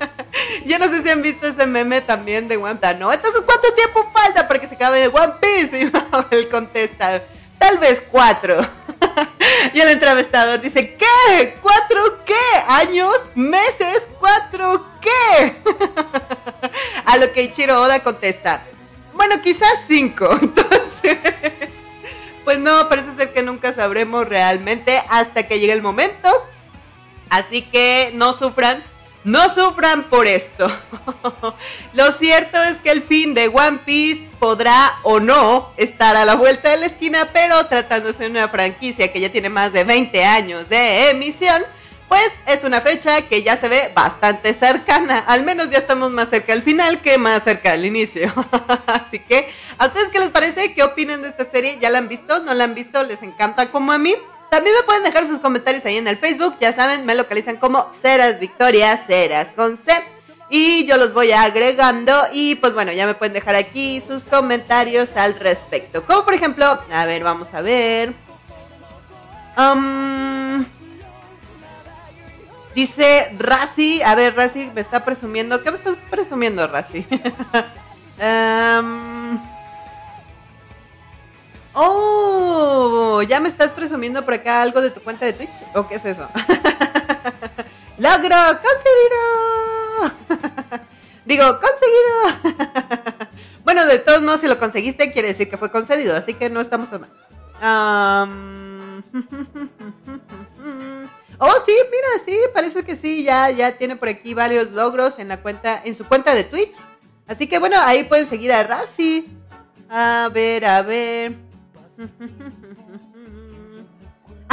Yo no sé si han visto ese meme también de One ¿no? Entonces, ¿cuánto tiempo falta para que se acabe One Piece? Y él contesta, tal vez cuatro. y el entrevistador dice, ¿qué? ¿Cuatro qué? ¿Años? ¿Meses? ¿Cuatro qué? A lo que Ichiro Oda contesta, bueno, quizás cinco. Entonces, pues no, parece ser que nunca sabremos realmente hasta que llegue el momento. Así que no sufran no sufran por esto. Lo cierto es que el fin de One Piece podrá o no estar a la vuelta de la esquina, pero tratándose de una franquicia que ya tiene más de 20 años de emisión, pues es una fecha que ya se ve bastante cercana. Al menos ya estamos más cerca del final que más cerca del inicio. Así que, ¿a ustedes qué les parece? ¿Qué opinan de esta serie? ¿Ya la han visto? ¿No la han visto? ¿Les encanta como a mí? También me pueden dejar sus comentarios ahí en el Facebook. Ya saben, me localizan como Ceras Victoria, Ceras con. Y yo los voy agregando. Y pues bueno, ya me pueden dejar aquí sus comentarios al respecto. Como por ejemplo, a ver, vamos a ver. Um, dice Razi. A ver, Razi me está presumiendo. ¿Qué me estás presumiendo, Razi? um, Oh, ya me estás presumiendo por acá algo de tu cuenta de Twitch. ¿O qué es eso? ¡Logro! ¡Conseguido! Digo, ¡conseguido! bueno, de todos modos, si lo conseguiste, quiere decir que fue concedido. Así que no estamos tan mal. oh, sí, mira, sí, parece que sí. Ya, ya tiene por aquí varios logros en la cuenta, en su cuenta de Twitch. Así que bueno, ahí pueden seguir a Razi. A ver, a ver.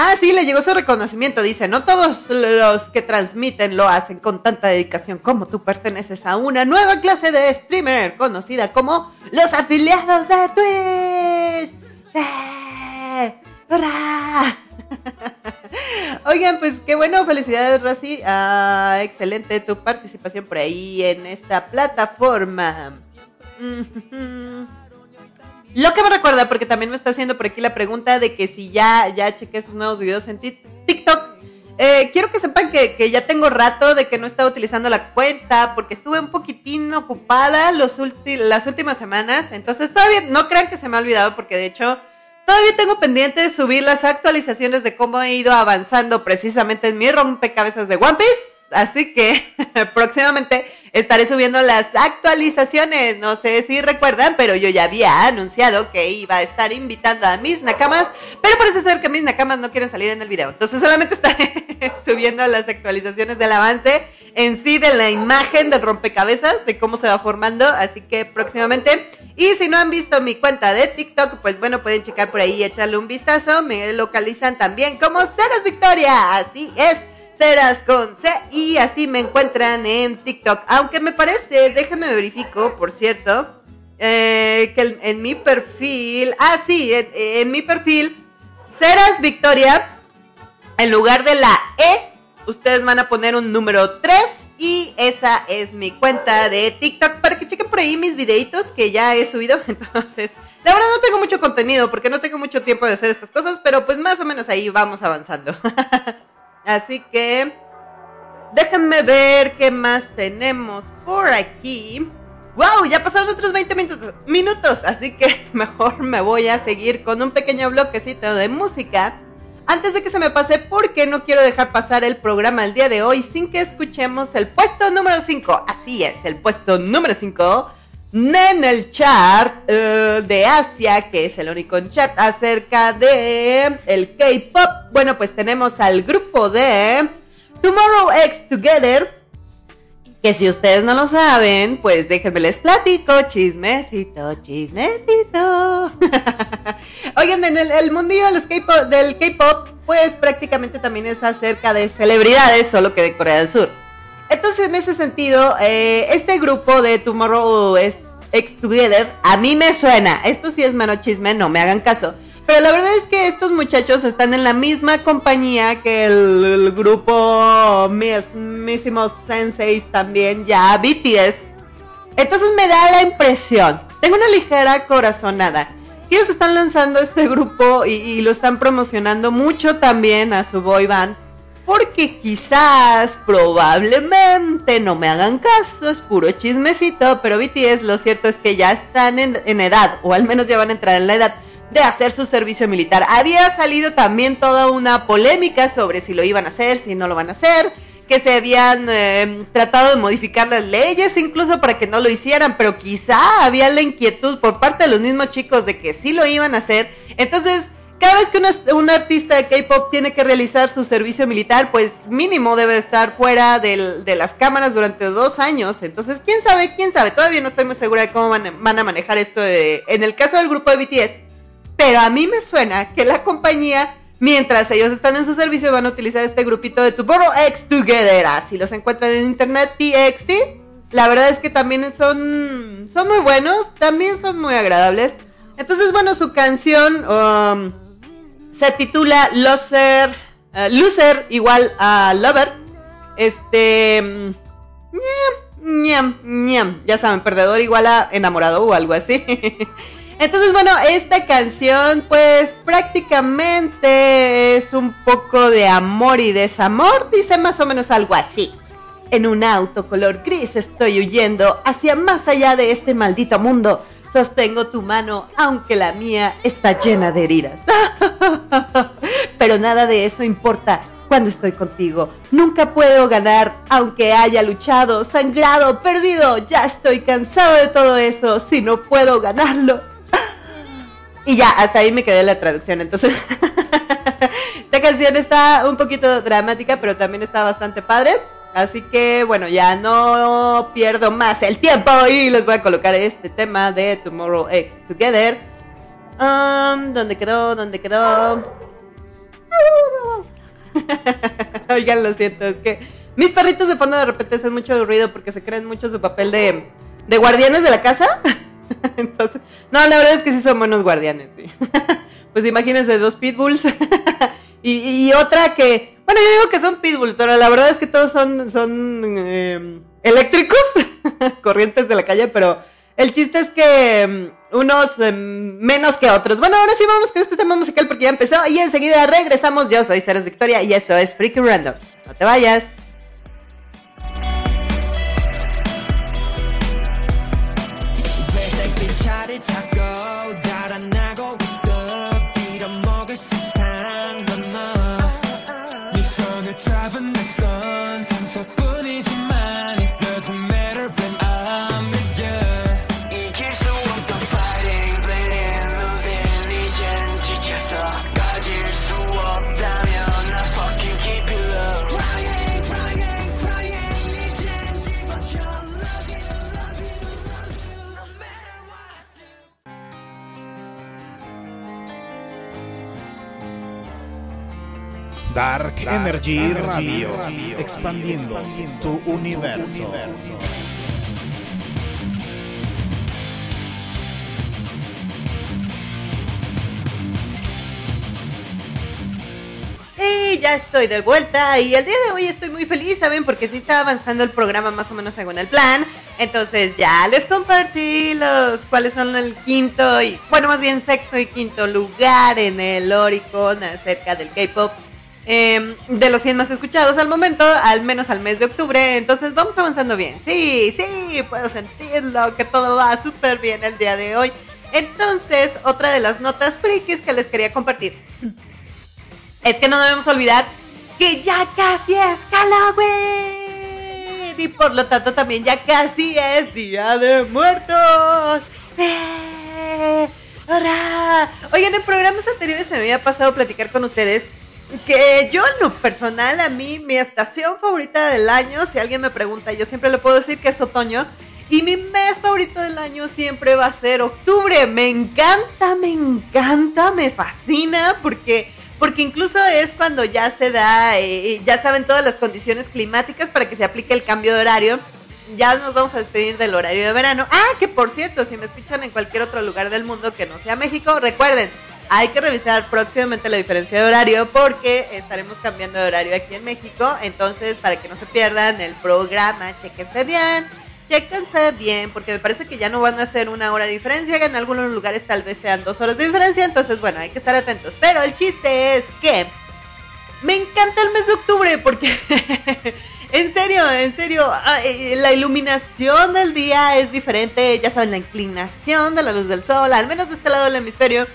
Ah, sí, le llegó su reconocimiento. Dice, no todos los que transmiten lo hacen con tanta dedicación como tú perteneces a una nueva clase de streamer conocida como los afiliados de Twitch. Oigan, pues qué bueno, felicidades Rosy. Ah, excelente tu participación por ahí en esta plataforma. Lo que me recuerda, porque también me está haciendo por aquí la pregunta de que si ya, ya chequé sus nuevos videos en TikTok. Eh, quiero que sepan que, ya tengo rato de que no estaba utilizando la cuenta porque estuve un poquitín ocupada los las últimas semanas. Entonces todavía no crean que se me ha olvidado porque de hecho todavía tengo pendiente de subir las actualizaciones de cómo he ido avanzando precisamente en mi rompecabezas de One Piece. Así que próximamente estaré subiendo las actualizaciones. No sé si recuerdan, pero yo ya había anunciado que iba a estar invitando a mis nakamas, pero parece ser que mis nakamas no quieren salir en el video. Entonces solamente estaré subiendo las actualizaciones del avance en sí de la imagen del rompecabezas, de cómo se va formando. Así que próximamente. Y si no han visto mi cuenta de TikTok, pues bueno, pueden checar por ahí y echarle un vistazo. Me localizan también como Ceras Victoria. Así es con C y así me encuentran en TikTok. Aunque me parece, déjenme verifico, por cierto, eh, que en mi perfil, ah sí, en, mi perfil Ceras Victoria, en lugar de la E, ustedes van a poner un número 3 y esa es mi cuenta de TikTok para que chequen por ahí mis videitos que ya he subido. Entonces, la verdad no tengo mucho contenido porque no tengo mucho tiempo de hacer estas cosas, pero pues más o menos ahí vamos avanzando. Así que déjenme ver qué más tenemos por aquí. ¡Wow! Ya pasaron otros 20 minutos, minutos, así que mejor me voy a seguir con un pequeño bloquecito de música. Antes de que se me pase, porque no quiero dejar pasar el programa el día de hoy sin que escuchemos el puesto número 5. Así es, el puesto número 5 en el chart eh, de Asia, que es el único chat acerca de el K-pop. Bueno, pues tenemos al grupo de Tomorrow X Together que si ustedes no lo saben, pues déjenme les platico, chismecito, chismecito. Oigan, en el, mundillo del K-pop, pues prácticamente también es acerca de celebridades, solo que de Corea del Sur. Entonces, en ese sentido, eh, este grupo de Tomorrow X Together, a mí me suena, esto sí es mano chisme, no me hagan caso pero la verdad es que estos muchachos están en la misma compañía que el, grupo mismísimos Senseis también, ya BTS. Entonces me da la impresión, tengo una ligera corazonada. Ellos están lanzando este grupo y, y lo están promocionando mucho también a su boy band porque quizás, probablemente, no me hagan caso, es puro chismecito, pero BTS lo cierto es que ya están en, edad, o al menos ya van a entrar en la edad de hacer su servicio militar. Había salido también toda una polémica sobre si lo iban a hacer, si no lo van a hacer, que se habían eh, tratado de modificar las leyes incluso para que no lo hicieran, pero quizá había la inquietud por parte de los mismos chicos de que sí lo iban a hacer. Entonces, cada vez que un artista de K-pop tiene que realizar su servicio militar, pues mínimo debe estar fuera de las cámaras durante dos años. Entonces, quién sabe, quién sabe. Todavía no estoy muy segura de cómo van, van a manejar esto. De, en el caso del grupo de BTS, pero a mí me suena que la compañía, mientras ellos están en su servicio, van a utilizar este grupito de Tomorrow X Together. Así los encuentran en internet, TXT. La verdad es que también son, son muy buenos, también son muy agradables. Entonces, bueno, su canción um, se titula Loser, uh, Loser igual a Lover. Este... Ñam, ñam, ya saben, perdedor igual a enamorado o algo así. Entonces, bueno, esta canción pues prácticamente es un poco de amor y desamor, dice más o menos algo así. En un auto color gris estoy huyendo hacia más allá de este maldito mundo. Sostengo tu mano, aunque la mía está llena de heridas. Pero nada de eso importa cuando estoy contigo. Nunca puedo ganar, aunque haya luchado, sangrado, perdido. Ya estoy cansado de todo eso. Si no puedo ganarlo, y ya, hasta ahí me quedé la traducción. Entonces, esta canción está un poquito dramática, pero también está bastante padre. Así que, bueno, ya no pierdo más el tiempo y les voy a colocar este tema de Tomorrow X Together. Um, ¿Dónde quedó? ¿Dónde quedó? Oigan, lo siento, es que mis perritos de fondo de repente hacen mucho ruido porque se creen mucho su papel de, de guardianes de la casa. Entonces, no, la verdad es que sí son buenos guardianes, pues imagínense dos pitbulls y, otra que, bueno, yo digo que son pitbulls, pero la verdad es que todos son, son em, eléctricos, corrientes de la calle, pero el chiste es que em, unos em, menos que otros. Bueno, ahora sí vamos con este tema musical porque ya empezó y enseguida regresamos. Yo soy Ceres Victoria y esto es Freaky Random. No te vayas.
Dark, Energy, Radio, expandiendo, tu universo.
ya estoy de vuelta y el día de hoy estoy muy feliz, ¿saben? Porque sí está avanzando el programa más o menos según el plan. Entonces ya les compartí los cuáles son el quinto y, bueno, más bien sexto y quinto lugar en el Oricon acerca del K-Pop. Em, de los 100 más escuchados al momento, al menos al mes de octubre. Entonces vamos avanzando bien. Sí, sí, puedo sentirlo, que todo va súper bien el día de hoy. Entonces, otra de las notas frikis que les quería compartir es que no debemos olvidar que ya casi es Halloween. Y por lo tanto también ya casi es Día de Muertos. Oigan, en programas anteriores se me había pasado platicar con ustedes que yo en lo personal, a mí, mi estación favorita del año, si alguien me pregunta, yo siempre le puedo decir que es otoño. Y mi mes favorito del año siempre va a ser octubre. Me encanta, me encanta, me fascina porque porque incluso es cuando ya se da, eh, ya saben todas las condiciones climáticas para que se aplique el cambio de horario. Ya nos vamos a despedir del horario de verano. Ah, que por cierto, si me escuchan en cualquier otro lugar del mundo que no sea México, recuerden, hay que revisar próximamente la diferencia de horario porque estaremos cambiando de horario aquí en México. Entonces, para que no se pierdan el programa, chequense bien chéquense bien, porque me parece que ya no van a ser una hora de diferencia, en algunos lugares tal vez sean dos horas de diferencia, entonces bueno, hay que estar atentos. Pero el chiste es que me encanta el mes de octubre, porque en serio, en serio, ah, eh, la iluminación del día es diferente, ya saben, la inclinación de la luz del sol, al menos de este lado del hemisferio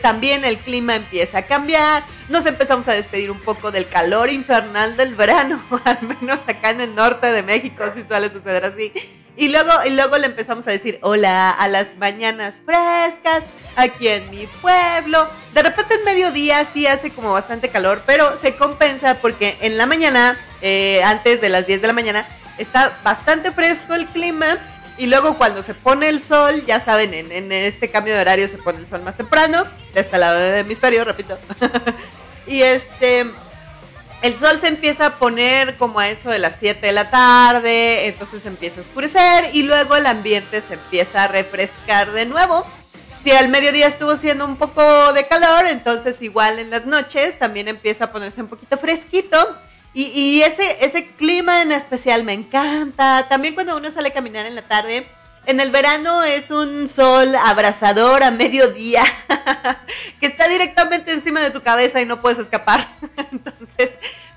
también el clima empieza a cambiar, nos empezamos a despedir un poco del calor infernal del verano, al menos acá en el norte de México si suele suceder así. Y luego, y luego le empezamos a decir hola a las mañanas frescas, aquí en mi pueblo. De repente en mediodía sí hace como bastante calor, pero se compensa porque en la mañana, eh, antes de las 10 de la mañana, está bastante fresco el clima y luego cuando se pone el sol, ya saben, en, este cambio de horario se pone el sol más temprano, este lado del hemisferio, repito. y este, el sol se empieza a poner como a eso de las 7 de la tarde, entonces empieza a oscurecer y luego el ambiente se empieza a refrescar de nuevo. Si al mediodía estuvo haciendo un poco de calor, entonces igual en las noches también empieza a ponerse un poquito fresquito y, ese, ese clima en especial me encanta. También cuando uno sale a caminar en la tarde. En el verano es un sol abrasador a mediodía que está directamente encima de tu cabeza y no puedes escapar. Entonces,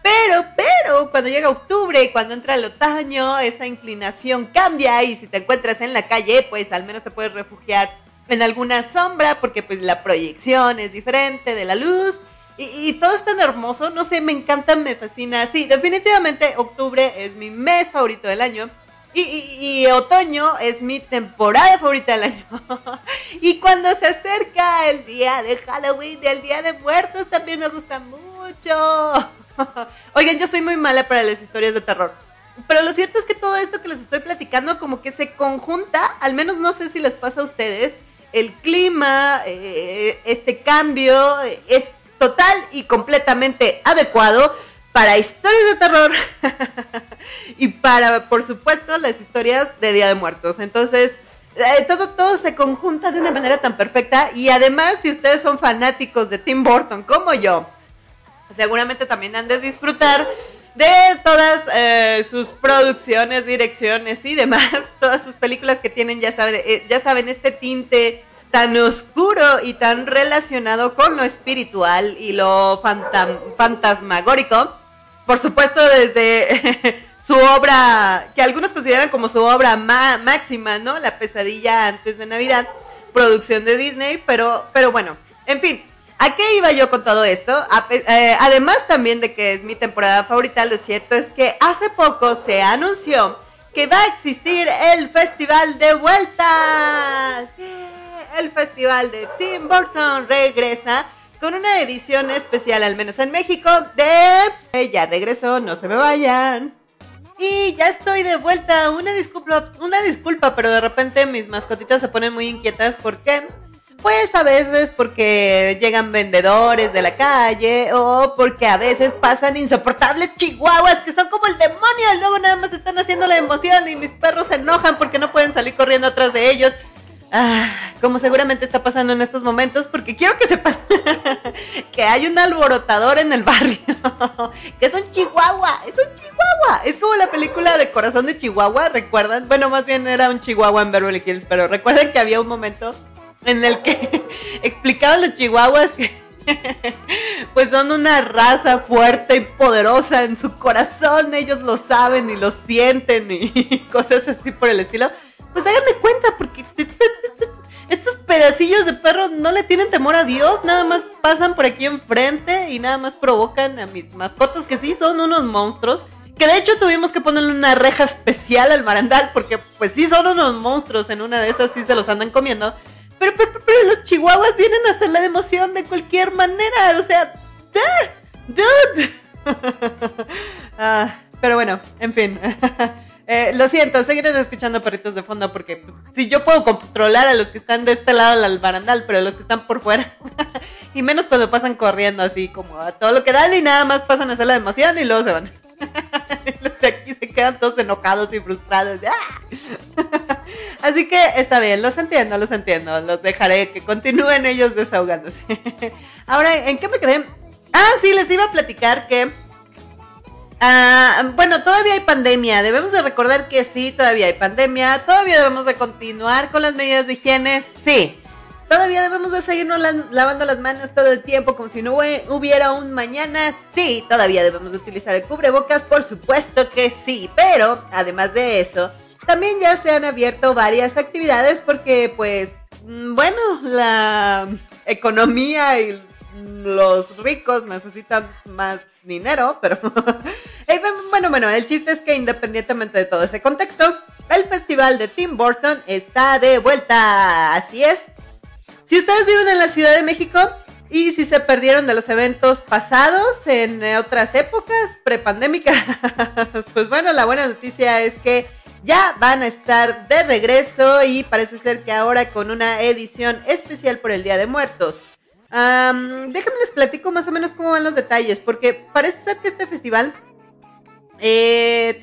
pero, pero cuando llega octubre y cuando entra el otoño, esa inclinación cambia y si te encuentras en la calle, pues al menos te puedes refugiar en alguna sombra porque pues la proyección es diferente de la luz y, todo es tan hermoso, no sé, me encanta, me fascina. Sí, definitivamente octubre es mi mes favorito del año. Y, otoño es mi temporada favorita del año. y cuando se acerca el día de Halloween, el día de muertos, también me gusta mucho. Oigan, yo soy muy mala para las historias de terror. Pero lo cierto es que todo esto que les estoy platicando como que se conjunta, al menos no sé si les pasa a ustedes, el clima, eh, este cambio, es total y completamente adecuado para historias de terror y para, por supuesto, las historias de Día de Muertos. Entonces, eh, todo, todo se conjunta de una manera tan perfecta y además, si ustedes son fanáticos de Tim Burton como yo, seguramente también han de disfrutar de todas eh, sus producciones, direcciones y demás, todas sus películas que tienen, ya saben, eh, ya saben, este tinte tan oscuro y tan relacionado con lo espiritual y lo fantasmagórico. Por supuesto, desde su obra, que algunos consideran como su obra máxima, ¿no? La pesadilla antes de Navidad, producción de Disney, pero, pero bueno, en fin. ¿A qué iba yo con todo esto? Eh, además también de que es mi temporada favorita, lo cierto es que hace poco se anunció que va a existir el Festival de Vueltas el festival de Tim Burton regresa con una edición especial, al menos en México, de Ya regresó, no se me vayan. Y ya estoy de vuelta. Una disculpa, una disculpa, pero de repente mis mascotitas se ponen muy inquietas. ¿Por qué? Pues a veces porque llegan vendedores de la calle o porque a veces pasan insoportables chihuahuas que son como el demonio luego nada más están haciendo la emoción y mis perros se enojan porque no pueden salir corriendo atrás de ellos. Ah, como seguramente está pasando en estos momentos, porque quiero que sepan que hay un alborotador en el barrio, que es un chihuahua, es un chihuahua, es como la película de Corazón de Chihuahua, ¿recuerdan? Bueno, más bien era un chihuahua en Beverly Hills, pero recuerden que había un momento en el que explicaban los chihuahuas que pues son una raza fuerte y poderosa en su corazón, ellos lo saben y lo sienten y cosas así por el estilo. Pues háganme cuenta, porque estos pedacillos de perro no le tienen temor a Dios, nada más pasan por aquí enfrente y nada más provocan a mis mascotas, que sí son unos monstruos. Que de hecho tuvimos que ponerle una reja especial al marandal, porque pues sí son unos monstruos, en una de esas sí se los andan comiendo. Pero los chihuahuas vienen a hacer la emoción de cualquier manera. O sea, dude. ah, pero bueno, en fin. Eh, lo siento, seguiré escuchando perritos de fondo porque pues, si yo puedo controlar a los que están de este lado del barandal, pero los que están por fuera, y menos cuando pasan corriendo así como a todo lo que dan y nada más pasan a hacer la emoción y luego se van. los de aquí se quedan todos enojados y frustrados. Así que está bien, los entiendo, los entiendo. Los dejaré que continúen ellos desahogándose. Ahora, ¿en qué me quedé? Ah, sí, les iba a platicar que... Ah, bueno, todavía hay pandemia. Debemos de recordar que sí, todavía hay pandemia. Todavía debemos de continuar con las medidas de higiene. Sí. Todavía debemos de seguirnos lavando las manos todo el tiempo como si no hubiera un mañana. Sí, todavía debemos de utilizar el cubrebocas, por supuesto que sí. Pero, además de eso, también ya se han abierto varias actividades porque pues mm, bueno, la economía y los ricos necesitan más dinero, pero eh, bueno, bueno, el chiste es que independientemente de todo ese contexto, el festival de Tim Burton está de vuelta, así es. Si ustedes viven en la Ciudad de México y si se perdieron de los eventos pasados en otras épocas prepandémicas, pues bueno, la buena noticia es que ya van a estar de regreso y parece ser que ahora con una edición especial por el Día de Muertos. Déjenme les platico más o menos cómo van los detalles, porque parece ser que este festival se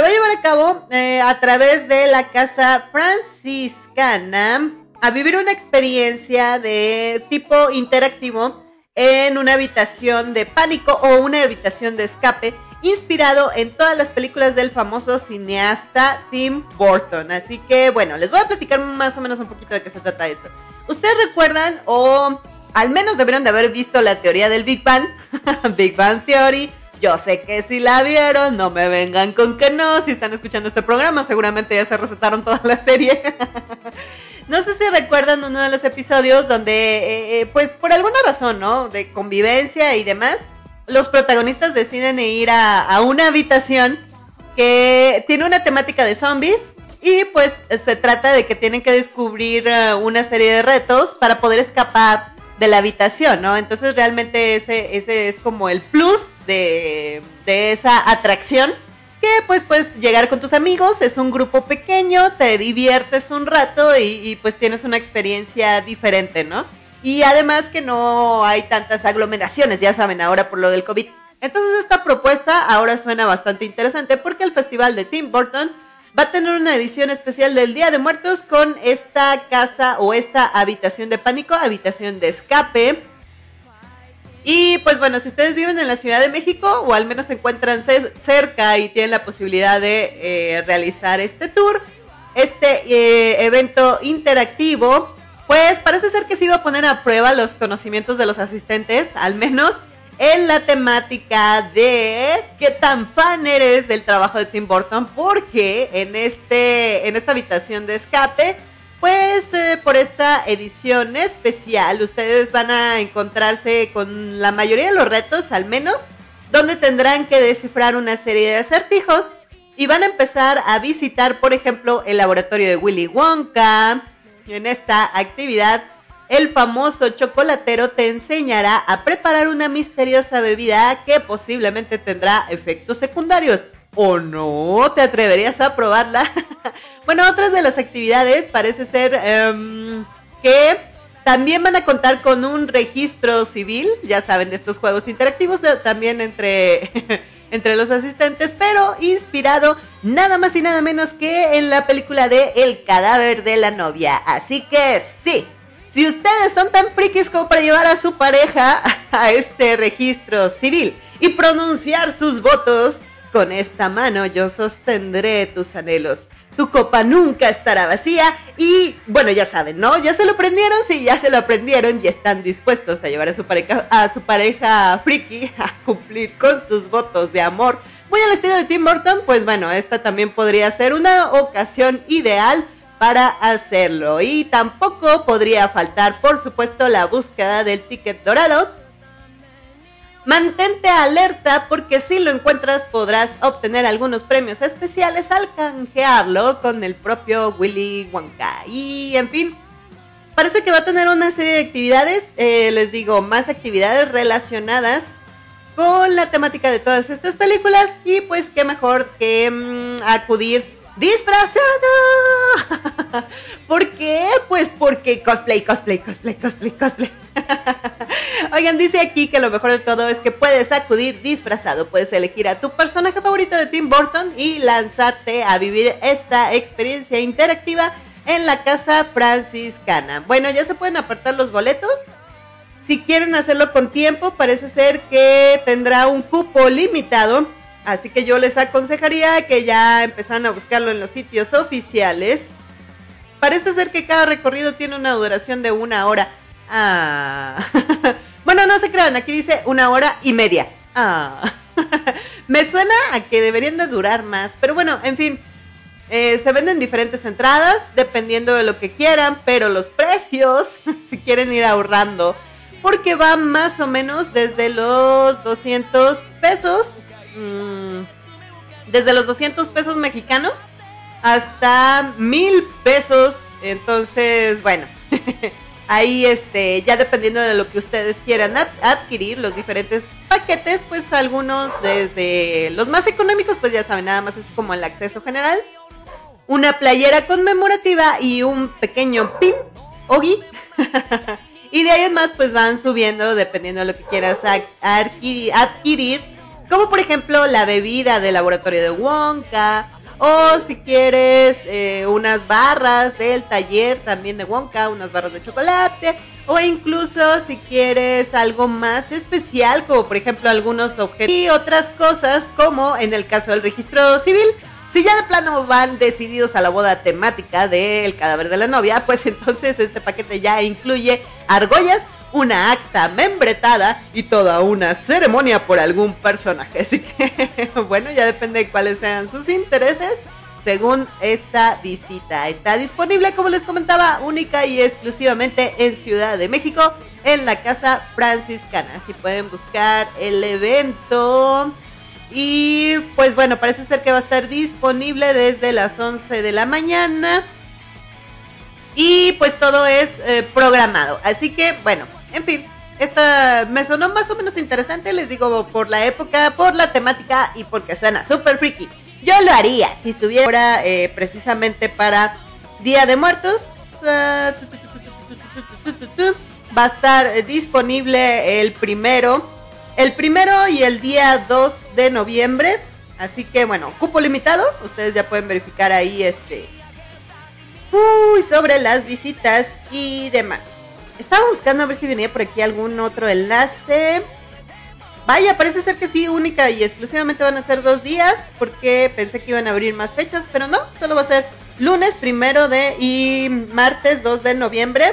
va a llevar a cabo a través de la Casa Franciscana a vivir una experiencia de tipo interactivo en una habitación de pánico o una habitación de escape inspirado en todas las películas del famoso cineasta Tim Burton. Así que bueno, les voy a platicar más o menos un poquito de qué se trata esto. ¿Ustedes recuerdan o al menos deberían de haber visto la teoría del Big Bang? Big Bang Theory. Yo sé que si la vieron, no me vengan con que no. Si están escuchando este programa, seguramente ya se recetaron toda la serie. no sé si recuerdan uno de los episodios donde, eh, eh, pues por alguna razón, ¿no? De convivencia y demás, los protagonistas deciden ir a, una habitación que tiene una temática de zombies y pues se trata de que tienen que descubrir eh, una serie de retos para poder escapar de la habitación, ¿no? Entonces realmente ese, ese es como el plus de, esa atracción que pues puedes llegar con tus amigos, es un grupo pequeño, te diviertes un rato y, y pues tienes una experiencia diferente, ¿no? Y además que no hay tantas aglomeraciones, ya saben, ahora por lo del COVID. Entonces esta propuesta ahora suena bastante interesante porque el festival de Tim Burton va a tener una edición especial del Día de Muertos con esta casa o esta habitación de pánico, habitación de escape. Y pues bueno, si ustedes viven en la Ciudad de México o al menos se encuentran cerca y tienen la posibilidad de eh, realizar este tour, este eh, evento interactivo pues parece ser que se iba a poner a prueba los conocimientos de los asistentes, al menos en la temática de qué tan fan eres del trabajo de Tim Burton, porque en, este, en esta habitación de escape, pues eh, por esta edición especial, ustedes van a encontrarse con la mayoría de los retos, al menos, donde tendrán que descifrar una serie de acertijos y van a empezar a visitar, por ejemplo, el laboratorio de Willy Wonka, en esta actividad, el famoso chocolatero te enseñará a preparar una misteriosa bebida que posiblemente tendrá efectos secundarios. ¿O no? ¿Te atreverías a probarla? bueno, otras de las actividades parece ser em, que también van a contar con un registro civil, ya saben, de estos juegos interactivos, también entre entre los asistentes, pero inspirado nada más y nada menos que en la película de El cadáver de la novia. Así que sí, si ustedes son tan frikis como para llevar a su pareja a este registro civil y pronunciar sus votos, con esta mano yo sostendré tus anhelos tu copa nunca estará vacía y bueno, ya saben, ¿no? Ya se lo aprendieron, sí, ya se lo aprendieron y están dispuestos a llevar a su pareja, a su pareja friki a cumplir con sus votos de amor. Muy al estilo de Tim Burton, pues bueno, esta también podría ser una ocasión ideal para hacerlo. Y tampoco podría faltar, por supuesto, la búsqueda del ticket dorado Mantente alerta porque si lo encuentras podrás obtener algunos premios especiales al canjearlo con el propio Willy Wonka. Y en fin, parece que va a tener una serie de actividades, eh, les digo, más actividades relacionadas con la temática de todas estas películas y pues qué mejor que mm, acudir disfrazado. ¿Por qué? Pues porque cosplay, cosplay, cosplay, cosplay, cosplay. Oigan, dice aquí que lo mejor de todo es que puedes acudir disfrazado. Puedes elegir a tu personaje favorito de Tim Burton y lanzarte a vivir esta experiencia interactiva en la casa franciscana. Bueno, ya se pueden apartar los boletos. Si quieren hacerlo con tiempo, parece ser que tendrá un cupo limitado. Así que yo les aconsejaría que ya empezaran a buscarlo en los sitios oficiales. Parece ser que cada recorrido tiene una duración de una hora. Ah. bueno, no se crean, aquí dice una hora y media. Ah. Me suena a que deberían de durar más, pero bueno, en fin. Eh, se venden diferentes entradas dependiendo de lo que quieran, pero los precios, si quieren ir ahorrando, porque van más o menos desde los 200 pesos, mm, desde los 200 pesos mexicanos hasta mil pesos. Entonces, bueno, Ahí, este, ya dependiendo de lo que ustedes quieran adquirir, los diferentes paquetes, pues algunos desde los más económicos, pues ya saben, nada más es como el acceso general. Una playera conmemorativa y un pequeño pin, ogi. y de ahí en más, pues van subiendo dependiendo de lo que quieras adquirir, Como por ejemplo la bebida del laboratorio de Wonka o si quieres eh, unas barras del taller también de Wonka, unas barras de chocolate. O incluso si quieres algo más especial, como por ejemplo algunos objetos y otras cosas, como en el caso del registro civil. Si ya de plano van decididos a la boda temática del cadáver de la novia, pues entonces este paquete ya incluye argollas, una acta membretada y toda una ceremonia por algún personaje. Así que, bueno, ya depende de cuáles sean sus intereses según esta visita. Está disponible, como les comentaba, única y exclusivamente en Ciudad de México, en la Casa Franciscana. Así pueden buscar el evento. Y pues bueno, parece ser que va a estar disponible desde las 11 de la mañana. Y pues todo es eh, programado. Así que bueno, en fin, esta me sonó más o menos interesante, les digo, por la época, por la temática y porque suena súper freaky. Yo lo haría si estuviera eh, precisamente para Día de Muertos. va a estar disponible el primero, el primero y el día 2 de noviembre. Así que bueno, cupo limitado. Ustedes ya pueden verificar ahí este. Uy, sobre las visitas y demás. Estaba buscando a ver si venía por aquí algún otro enlace. Vaya, parece ser que sí, única y exclusivamente van a ser dos días, porque pensé que iban a abrir más fechas, pero no, solo va a ser lunes primero de y martes 2 de noviembre,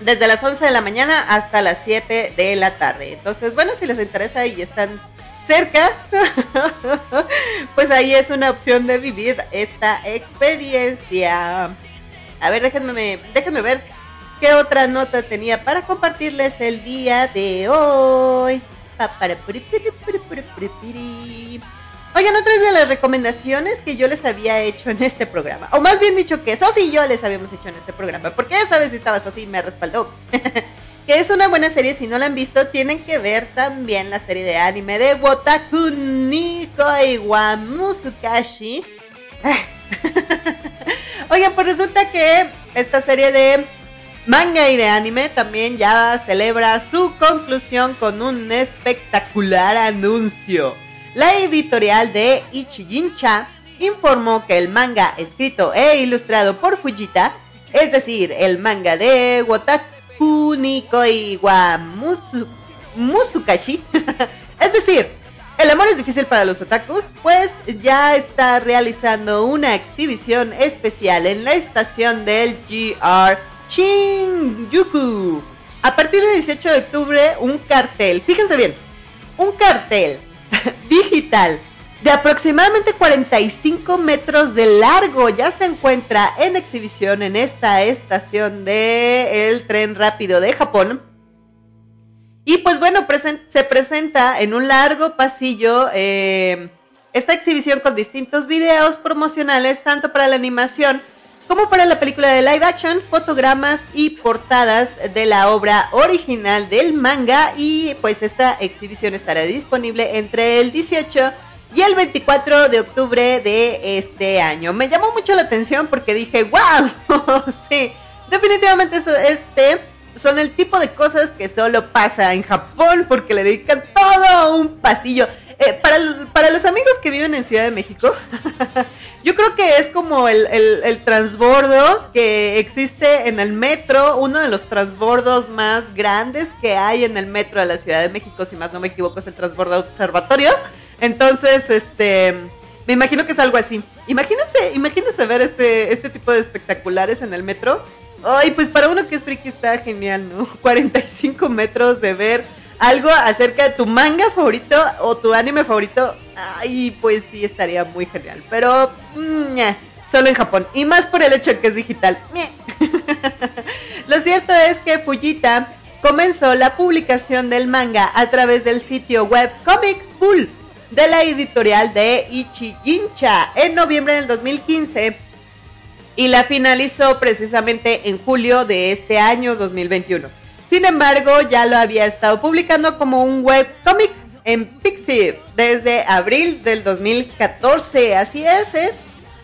desde las 11 de la mañana hasta las 7 de la tarde. Entonces, bueno, si les interesa y están cerca, pues ahí es una opción de vivir esta experiencia. A ver, déjenme, déjenme ver ¿Qué otra nota tenía para compartirles el día de hoy? Oigan, otras de las recomendaciones que yo les había hecho en este programa, o más bien dicho que Sosi y yo les habíamos hecho en este programa, porque esa vez estaba Sosi y me respaldó, que es una buena serie, si no la han visto, tienen que ver también la serie de anime de Wotaku Niko Musukashi. Oigan, pues resulta que esta serie de manga y de anime también ya celebra su conclusión con un espectacular anuncio. la editorial de Ichijincha informó que el manga escrito e ilustrado por Fujita, es decir, el manga de Wataku Nikoi wa Musukashi, es decir, el amor es difícil para los otakus, pues ya está realizando una exhibición especial en la estación del GR Shinjuku. A partir del 18 de octubre, un cartel, fíjense bien, un cartel digital de aproximadamente 45 metros de largo ya se encuentra en exhibición en esta estación del tren rápido de Japón. Y pues bueno, se presenta en un largo pasillo eh, esta exhibición con distintos videos promocionales, tanto para la animación como para la película de live action, fotogramas y portadas de la obra original del manga. Y pues esta exhibición estará disponible entre el 18 y el 24 de octubre de este año. Me llamó mucho la atención porque dije, wow, sí, definitivamente este son el tipo de cosas que solo pasa en Japón porque le dedican todo un pasillo. Eh, para, para, los amigos que viven en Ciudad de México, yo creo que es como el, el, transbordo que existe en el metro, uno de los transbordos más grandes que hay en el metro de la Ciudad de México, si más no me equivoco, es el transbordo observatorio. Entonces, este, me imagino que es algo así. Imagínense, imagínense ver este, este tipo de espectaculares en el metro. Ay, pues para uno que es friki está genial, ¿no? 45 metros de ver algo acerca de tu manga favorito o tu anime favorito. Ay, pues sí, estaría muy genial. Pero, mm, solo en Japón. Y más por el hecho de que es digital. Lo cierto es que Fujita comenzó la publicación del manga a través del sitio web Comic Full de la editorial de Ichijincha en noviembre del 2015 y la finalizó precisamente en julio de este año 2021. Sin embargo, ya lo había estado publicando como un webcomic en Pixie desde abril del 2014. Así es, ¿eh?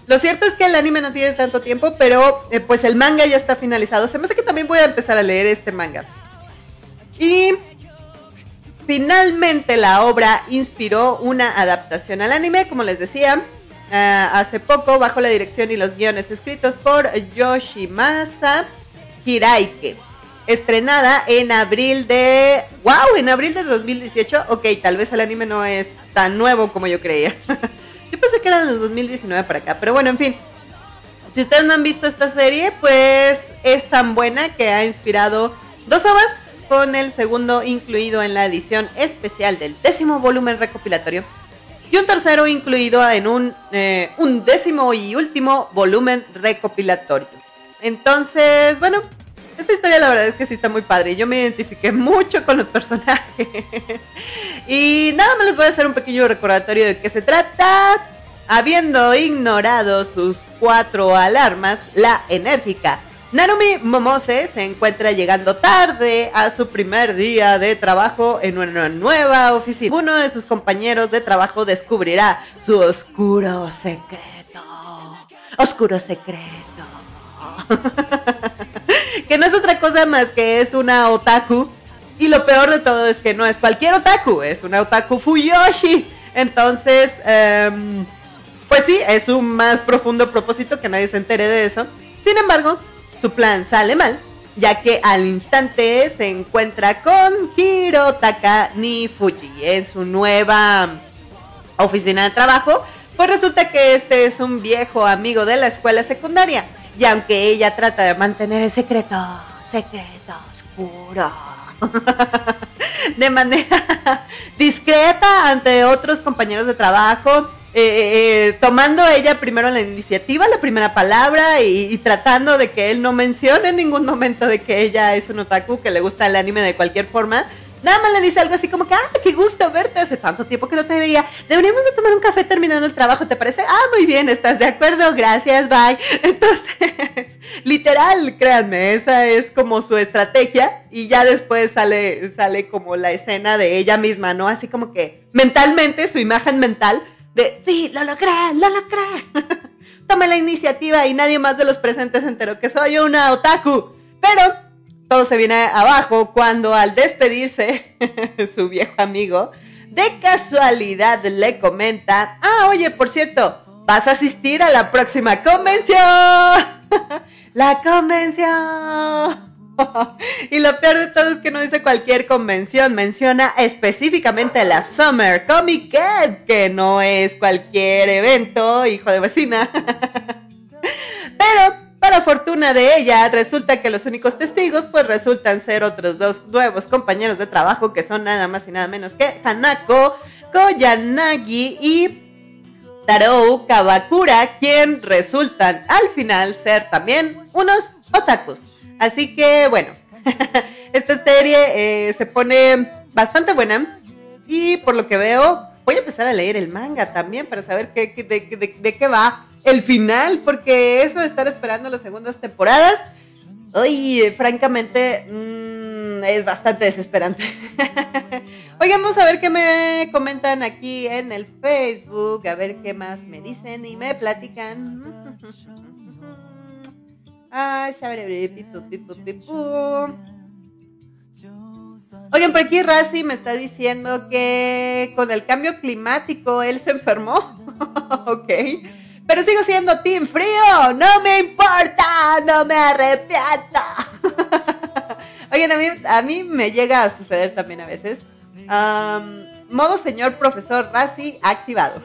Lo cierto es que el anime no tiene tanto tiempo, pero eh, pues el manga ya está finalizado. Se me hace que también voy a empezar a leer este manga. Y Finalmente la obra inspiró una adaptación al anime, como les decía, hace poco bajo la dirección y los guiones escritos por Yoshimasa Hiraike. Estrenada en abril de... ¡Wow! En abril de 2018. Ok, tal vez el anime no es tan nuevo como yo creía. yo pensé que era de 2019 para acá. Pero bueno, en fin. Si ustedes no han visto esta serie, pues es tan buena que ha inspirado dos obras con el segundo incluido en la edición especial del décimo volumen recopilatorio y un tercero incluido en un, eh, un décimo y último volumen recopilatorio. Entonces, bueno, esta historia la verdad es que sí está muy padre. Yo me identifiqué mucho con los personajes. y nada más les voy a hacer un pequeño recordatorio de qué se trata. Habiendo ignorado sus cuatro alarmas, la enérgica Narumi Momose se encuentra llegando tarde a su primer día de trabajo en una nueva oficina. Uno de sus compañeros de trabajo descubrirá su oscuro secreto. Oscuro secreto. que no es otra cosa más que es una otaku. Y lo peor de todo es que no es cualquier otaku, es una otaku Fuyoshi. Entonces, em, pues sí, es un más profundo propósito que nadie se entere de eso. Sin embargo, su plan sale mal, ya que al instante se encuentra con Hirotaka Nifuji en su nueva oficina de trabajo. Pues resulta que este es un viejo amigo de la escuela secundaria. Y aunque ella trata de mantener el secreto, secreto oscuro, de manera discreta ante otros compañeros de trabajo, eh, eh, eh, tomando ella primero la iniciativa, la primera palabra y, tratando de que él no mencione en ningún momento de que ella es un otaku que le gusta el anime de cualquier forma. Nada más le dice algo así como que, ah, qué gusto verte, hace tanto tiempo que no te veía. Deberíamos de tomar un café terminando el trabajo, ¿te parece? Ah, muy bien, ¿estás de acuerdo? Gracias, bye. Entonces, literal, créanme, esa es como su estrategia y ya después sale, sale como la escena de ella misma, ¿no? Así como que mentalmente, su imagen mental de, sí, lo logré, lo logré. Tomé la iniciativa y nadie más de los presentes se enteró que soy una otaku. Pero todo se viene abajo cuando al despedirse su viejo amigo de casualidad le comentan, ah, oye, por cierto, vas a asistir a la próxima convención. la convención. y lo peor de todo es que no dice cualquier convención, menciona específicamente la Summer Comic Con, que no es cualquier evento, hijo de vecina. Pero para fortuna de ella, resulta que los únicos testigos pues resultan ser otros dos nuevos compañeros de trabajo que son nada más y nada menos que Hanako Koyanagi y Tarou Kawakura, quien resultan al final ser también unos otakus. Así que bueno, esta serie eh, se pone bastante buena y por lo que veo voy a empezar a leer el manga también para saber qué, de, qué va el final, porque eso de estar esperando las segundas temporadas, oye, francamente, mm, es bastante desesperante. Oigan, vamos a ver qué me comentan aquí en el Facebook, a ver qué más me dicen y me platican. Ay, pipu, pipu, pipu. Oigan, por aquí Razi me está diciendo que con el cambio climático él se enfermó. ok. Pero sigo siendo Team Frío. No me importa. No me arrepiento. Oigan, a mí, a mí me llega a suceder también a veces. modo señor profesor Razi activado.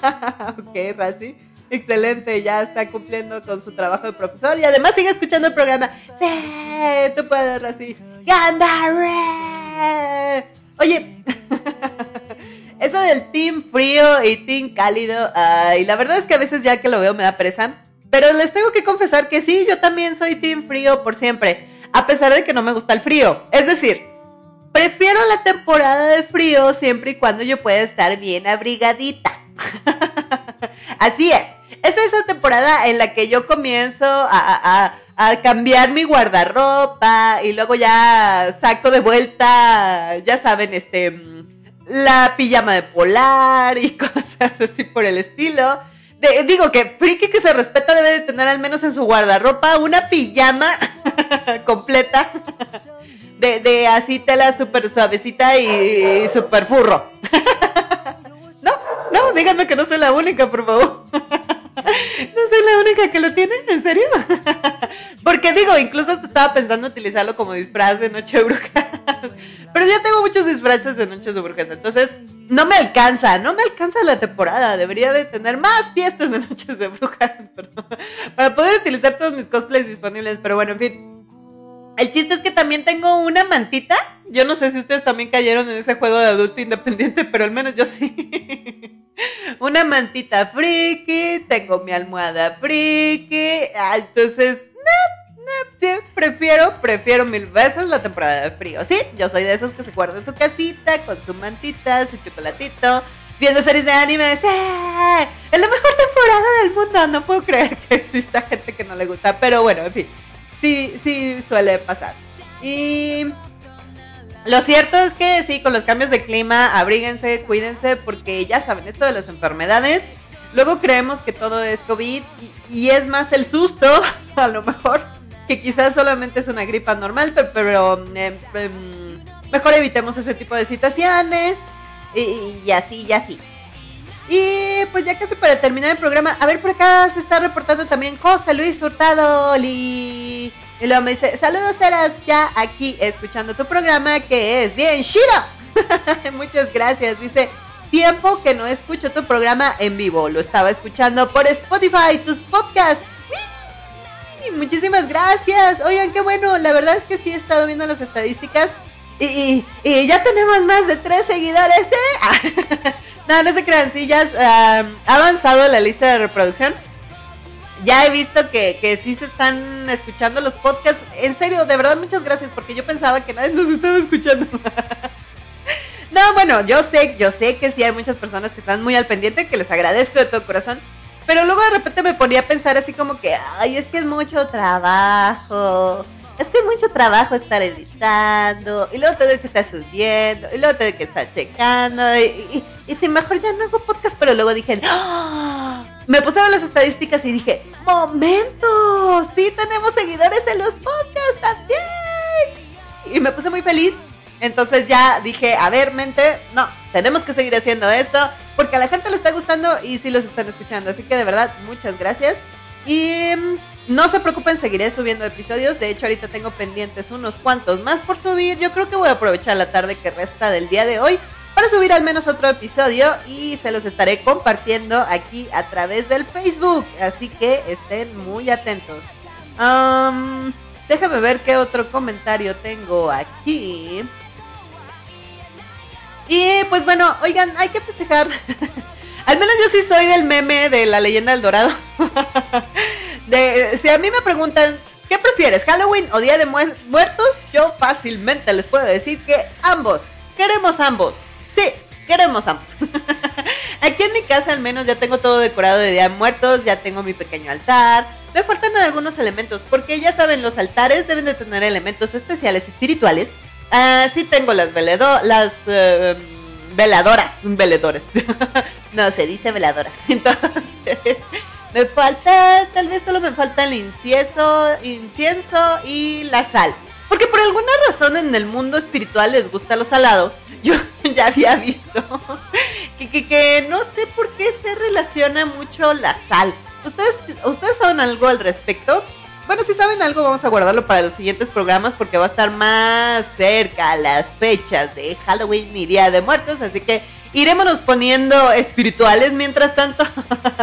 ok, Razi. Excelente, ya está cumpliendo con su trabajo de profesor y además sigue escuchando el programa. Sí, tú puedes, así. Oye, eso del team frío y team cálido, y la verdad es que a veces ya que lo veo me da presa. Pero les tengo que confesar que sí, yo también soy team frío por siempre, a pesar de que no me gusta el frío. Es decir, prefiero la temporada de frío siempre y cuando yo pueda estar bien abrigadita. Así es es esa temporada en la que yo comienzo a, cambiar mi guardarropa y luego ya saco de vuelta, ya saben, este, la pijama de polar y cosas así por el estilo. digo que friki que se respeta debe de tener al menos en su guardarropa una pijama completa de, de así tela súper suavecita y, y súper furro. no, no, díganme que no soy la única, por favor. No soy la única que lo tiene, ¿en serio? Porque digo, incluso estaba pensando utilizarlo como disfraz de Noche de Brujas. Pero ya tengo muchos disfraces de Noches de Brujas, entonces no me alcanza, no me alcanza la temporada. Debería de tener más fiestas de Noches de Brujas para poder utilizar todos mis cosplays disponibles. Pero bueno, en fin. El chiste es que también tengo una mantita. Yo no sé si ustedes también cayeron en ese juego de adulto independiente, pero al menos yo sí. Una mantita friki, tengo mi almohada friki, ah, entonces, no, no, prefiero, prefiero mil veces la temporada de frío, sí, yo soy de esos que se guardan su casita con su mantita, su chocolatito, viendo series de anime, sí, es la mejor temporada del mundo, no puedo creer que exista gente que no le gusta, pero bueno, en fin, sí, sí suele pasar. Y lo cierto es que sí, con los cambios de clima, abríguense, cuídense, porque ya saben, esto de las enfermedades, luego creemos que todo es COVID y, es más el susto, a lo mejor, que quizás solamente es una gripa normal, pero, em, em, mejor evitemos ese tipo de situaciones y, y así, y así. Y pues ya casi para terminar el programa, a ver por acá se está reportando también José Luis Hurtado. Y y luego me dice, saludos Eras, ya aquí escuchando tu programa que es bien chido. Muchas gracias. Dice, tiempo que no escucho tu programa en vivo. Lo estaba escuchando por Spotify, tus podcasts. Muchísimas gracias. Oigan, qué bueno. La verdad es que sí he estado viendo las estadísticas. Y, ya tenemos más de tres seguidores, ¿eh? no, no se crean, sí, ya ha avanzado la lista de reproducción ya he visto que, que sí se están escuchando los podcasts. En serio, de verdad, muchas gracias, porque yo pensaba que nadie nos estaba escuchando. no, bueno, yo sé, yo sé que sí hay muchas personas que están muy al pendiente, que les agradezco de todo corazón. Pero luego de repente me ponía a pensar así como que, ay, es que es mucho trabajo. Es que es mucho trabajo estar editando. Y luego tener que estar subiendo. Y luego tener que estar checando. Y, y, mejor ya no hago podcast. Pero luego dije, ¡Ah! Me puse a ver las estadísticas y dije, momento, sí tenemos seguidores en los podcasts también. Y me puse muy feliz. Entonces ya dije, a ver, mente, no, tenemos que seguir haciendo esto porque a la gente le está gustando y sí los están escuchando. Así que de verdad, muchas gracias. Y mm, no se preocupen, seguiré subiendo episodios. De hecho, ahorita tengo pendientes unos cuantos más por subir. Yo creo que voy a aprovechar la tarde que resta del día de hoy para subir al menos otro episodio y se los estaré compartiendo aquí a través del Facebook. Así que estén muy atentos. déjame ver qué otro comentario tengo aquí. Y pues bueno, oigan, hay que festejar. Al menos yo sí soy del meme de la leyenda del dorado. de, si a mí me preguntan, ¿qué prefieres, Halloween o Día de Muertos? Yo fácilmente les puedo decir que ambos. Queremos ambos. Sí, queremos ambos. Aquí en mi casa al menos ya tengo todo decorado de Día de Muertos, ya tengo mi pequeño altar. Me faltan algunos elementos, porque ya saben, los altares deben de tener elementos especiales espirituales. Ah, sí tengo las, veledo las eh, veladoras, veladores. no, se dice veladora. Entonces, me falta, tal vez solo me falta el incienso, incienso y la sal. Porque por alguna razón en el mundo espiritual les gusta lo salado. Yo ya había visto que, que, no sé por qué se relaciona mucho la sal. ¿Ustedes, ¿Ustedes saben algo al respecto? Bueno, si saben algo, vamos a guardarlo para los siguientes programas porque va a estar más cerca las fechas de Halloween y Día de Muertos. Así que iremos poniendo espirituales mientras tanto.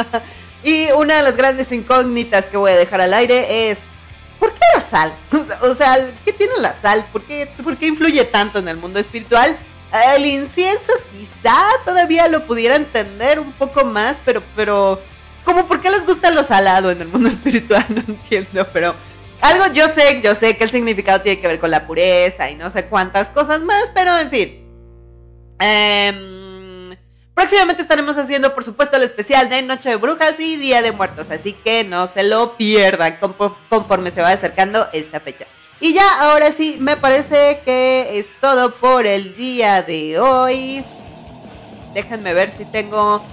y una de las grandes incógnitas que voy a dejar al aire es: ¿por qué la sal? O sea, ¿qué tiene la sal? ¿Por qué, ¿Por qué influye tanto en el mundo espiritual? El incienso quizá todavía lo pudiera entender un poco más, pero, pero como por qué les gusta lo salado en el mundo espiritual, no entiendo, pero algo yo sé, yo sé que el significado tiene que ver con la pureza y no sé cuántas cosas más, pero en fin. Em, próximamente estaremos haciendo, por supuesto, el especial de Noche de Brujas y Día de Muertos, así que no se lo pierdan conforme se va acercando esta fecha. Y ya, ahora sí, me parece que es todo por el día de hoy. Déjenme ver si tengo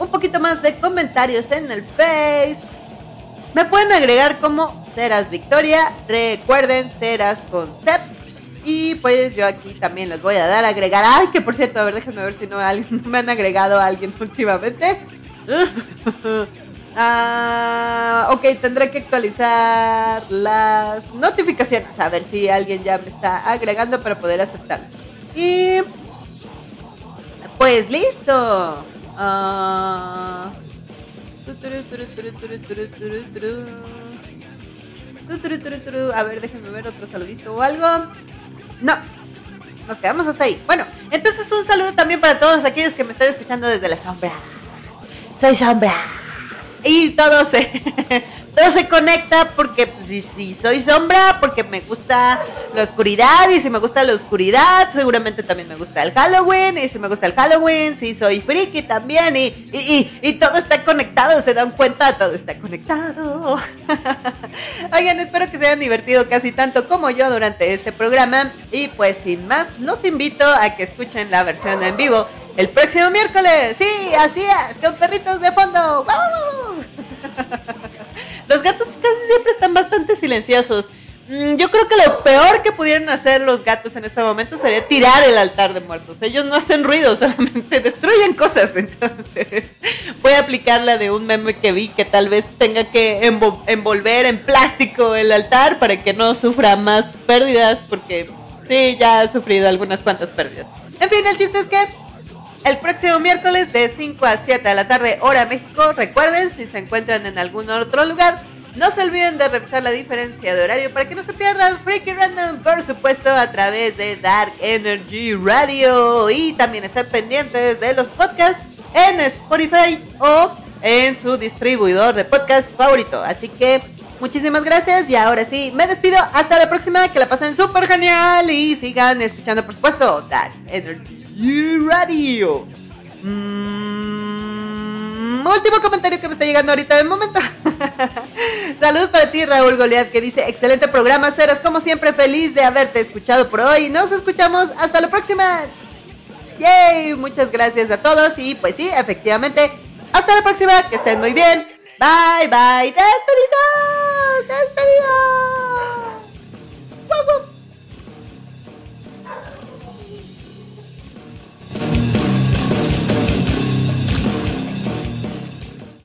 un poquito más de comentarios en el Face. Me pueden agregar como Ceras Victoria. Recuerden, Ceras con set. Y pues yo aquí también les voy a dar a agregar. Ay, que por cierto, a ver, déjenme ver si no me han agregado a alguien últimamente. ah, ok, tendré que actualizar las notificaciones. A ver si alguien ya me está agregando para poder aceptar. Y pues listo. A ver, déjenme ver otro saludito o algo. No, nos quedamos hasta ahí. Bueno, entonces un saludo también para todos aquellos que me están escuchando desde la sombra. Soy sombra. Y todo se, todo se conecta porque si, si soy sombra, porque me gusta la oscuridad y si me gusta la oscuridad, seguramente también me gusta el Halloween y si me gusta el Halloween, si soy friki también y, y, y, todo está conectado, se dan cuenta, todo está conectado. Oigan, espero que se hayan divertido casi tanto como yo durante este programa y pues sin más, los invito a que escuchen la versión en vivo el próximo miércoles. Sí, así es, con perritos de fondo. Los gatos casi siempre están bastante silenciosos. Mm, yo creo que lo peor que pudieran hacer los gatos en este momento sería tirar el altar de muertos. Ellos no hacen ruido, solamente destruyen cosas. Entonces, voy a aplicar la de un meme que vi que tal vez tenga que envolver en plástico el altar para que no sufra más pérdidas, porque sí, ya ha sufrido algunas cuantas pérdidas. En fin, el chiste es que el próximo miércoles de 5 a 7 de la tarde, hora México. Recuerden, si se encuentran en algún otro lugar, no se olviden de revisar la diferencia de horario para que no se pierdan Freaky Random, por supuesto, a través de Dark Energy Radio. Y también estén pendientes de los podcasts en Spotify o en su distribuidor de podcast favorito. Así que muchísimas gracias y ahora sí, me despido. Hasta la próxima, que la pasen súper genial y sigan escuchando, por supuesto, Dark Energy Radio. Mm, último comentario que me está llegando ahorita de momento. Saludos para ti, Raúl Goliat, que dice, excelente programa, Ceras, como siempre, feliz de haberte escuchado por hoy. Nos escuchamos hasta la próxima. Yay, muchas gracias a todos y pues sí, efectivamente, hasta la próxima, que estén muy bien. Bye, bye, despedidos, despedidos.